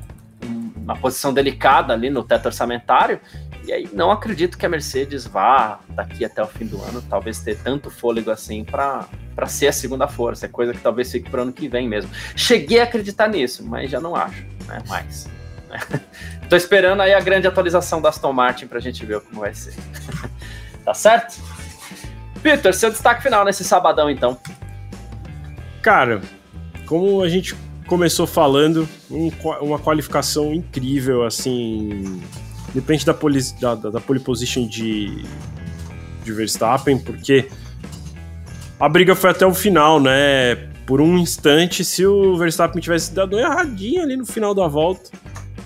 uma posição delicada ali no teto orçamentário. E aí não acredito que a Mercedes vá daqui até o fim do ano, talvez ter tanto fôlego assim para para ser a segunda força, é coisa que talvez fique para o ano que vem mesmo. Cheguei a acreditar nisso, mas já não acho, né? Mais. Tô esperando aí a grande atualização da Aston Martin para a gente ver como vai ser. Tá certo? Peter, seu destaque final nesse sabadão, então. Cara, como a gente começou falando, um, uma qualificação incrível, assim, depende da pole, da, da, pole position de, de Verstappen, porque a briga foi até o final, né? Por um instante, se o Verstappen tivesse dado uma erradinha ali no final da volta,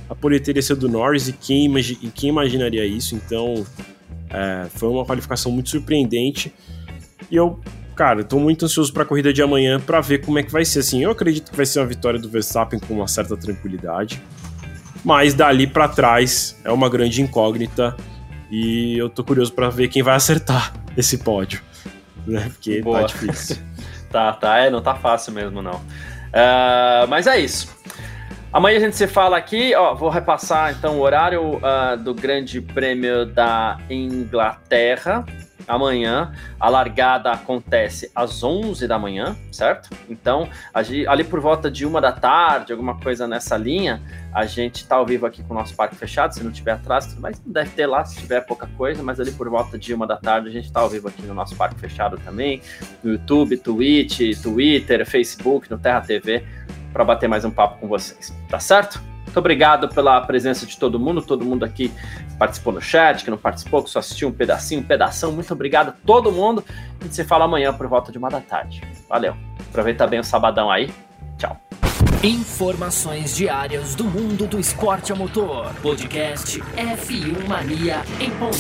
a pole teria sido do Norris, e quem, e quem imaginaria isso? Então, é, foi uma qualificação muito surpreendente. E eu cara, tô muito ansioso para a corrida de amanhã para ver como é que vai ser. Assim, eu acredito que vai ser uma vitória do Verstappen com uma certa tranquilidade, mas dali para trás é uma grande incógnita e eu tô curioso para ver quem vai acertar esse pódio, né? Porque tá Boa. tá difícil. tá, tá, é, não tá fácil mesmo não. Uh, mas é isso. Amanhã a gente se fala aqui, ó, vou repassar então o horário uh, do Grande Prêmio da Inglaterra amanhã. A largada acontece às 11 da manhã, certo? Então, ali por volta de uma da tarde, alguma coisa nessa linha, a gente está ao vivo aqui com o nosso parque fechado. Se não tiver atraso, mas deve ter lá se tiver pouca coisa. Mas ali por volta de uma da tarde, a gente está ao vivo aqui no nosso parque fechado também, no YouTube, Twitch, Twitter, Facebook, no Terra TV, para bater mais um papo com vocês, tá certo? Muito obrigado pela presença de todo mundo, todo mundo aqui participou no chat, que não participou, que só assistiu um pedacinho, um pedação. Muito obrigado a todo mundo. A gente se fala amanhã por volta de uma da tarde. Valeu. Aproveita bem o sabadão aí. Tchau. Informações diárias do mundo do esporte a motor. Podcast F1 Mania em ponto.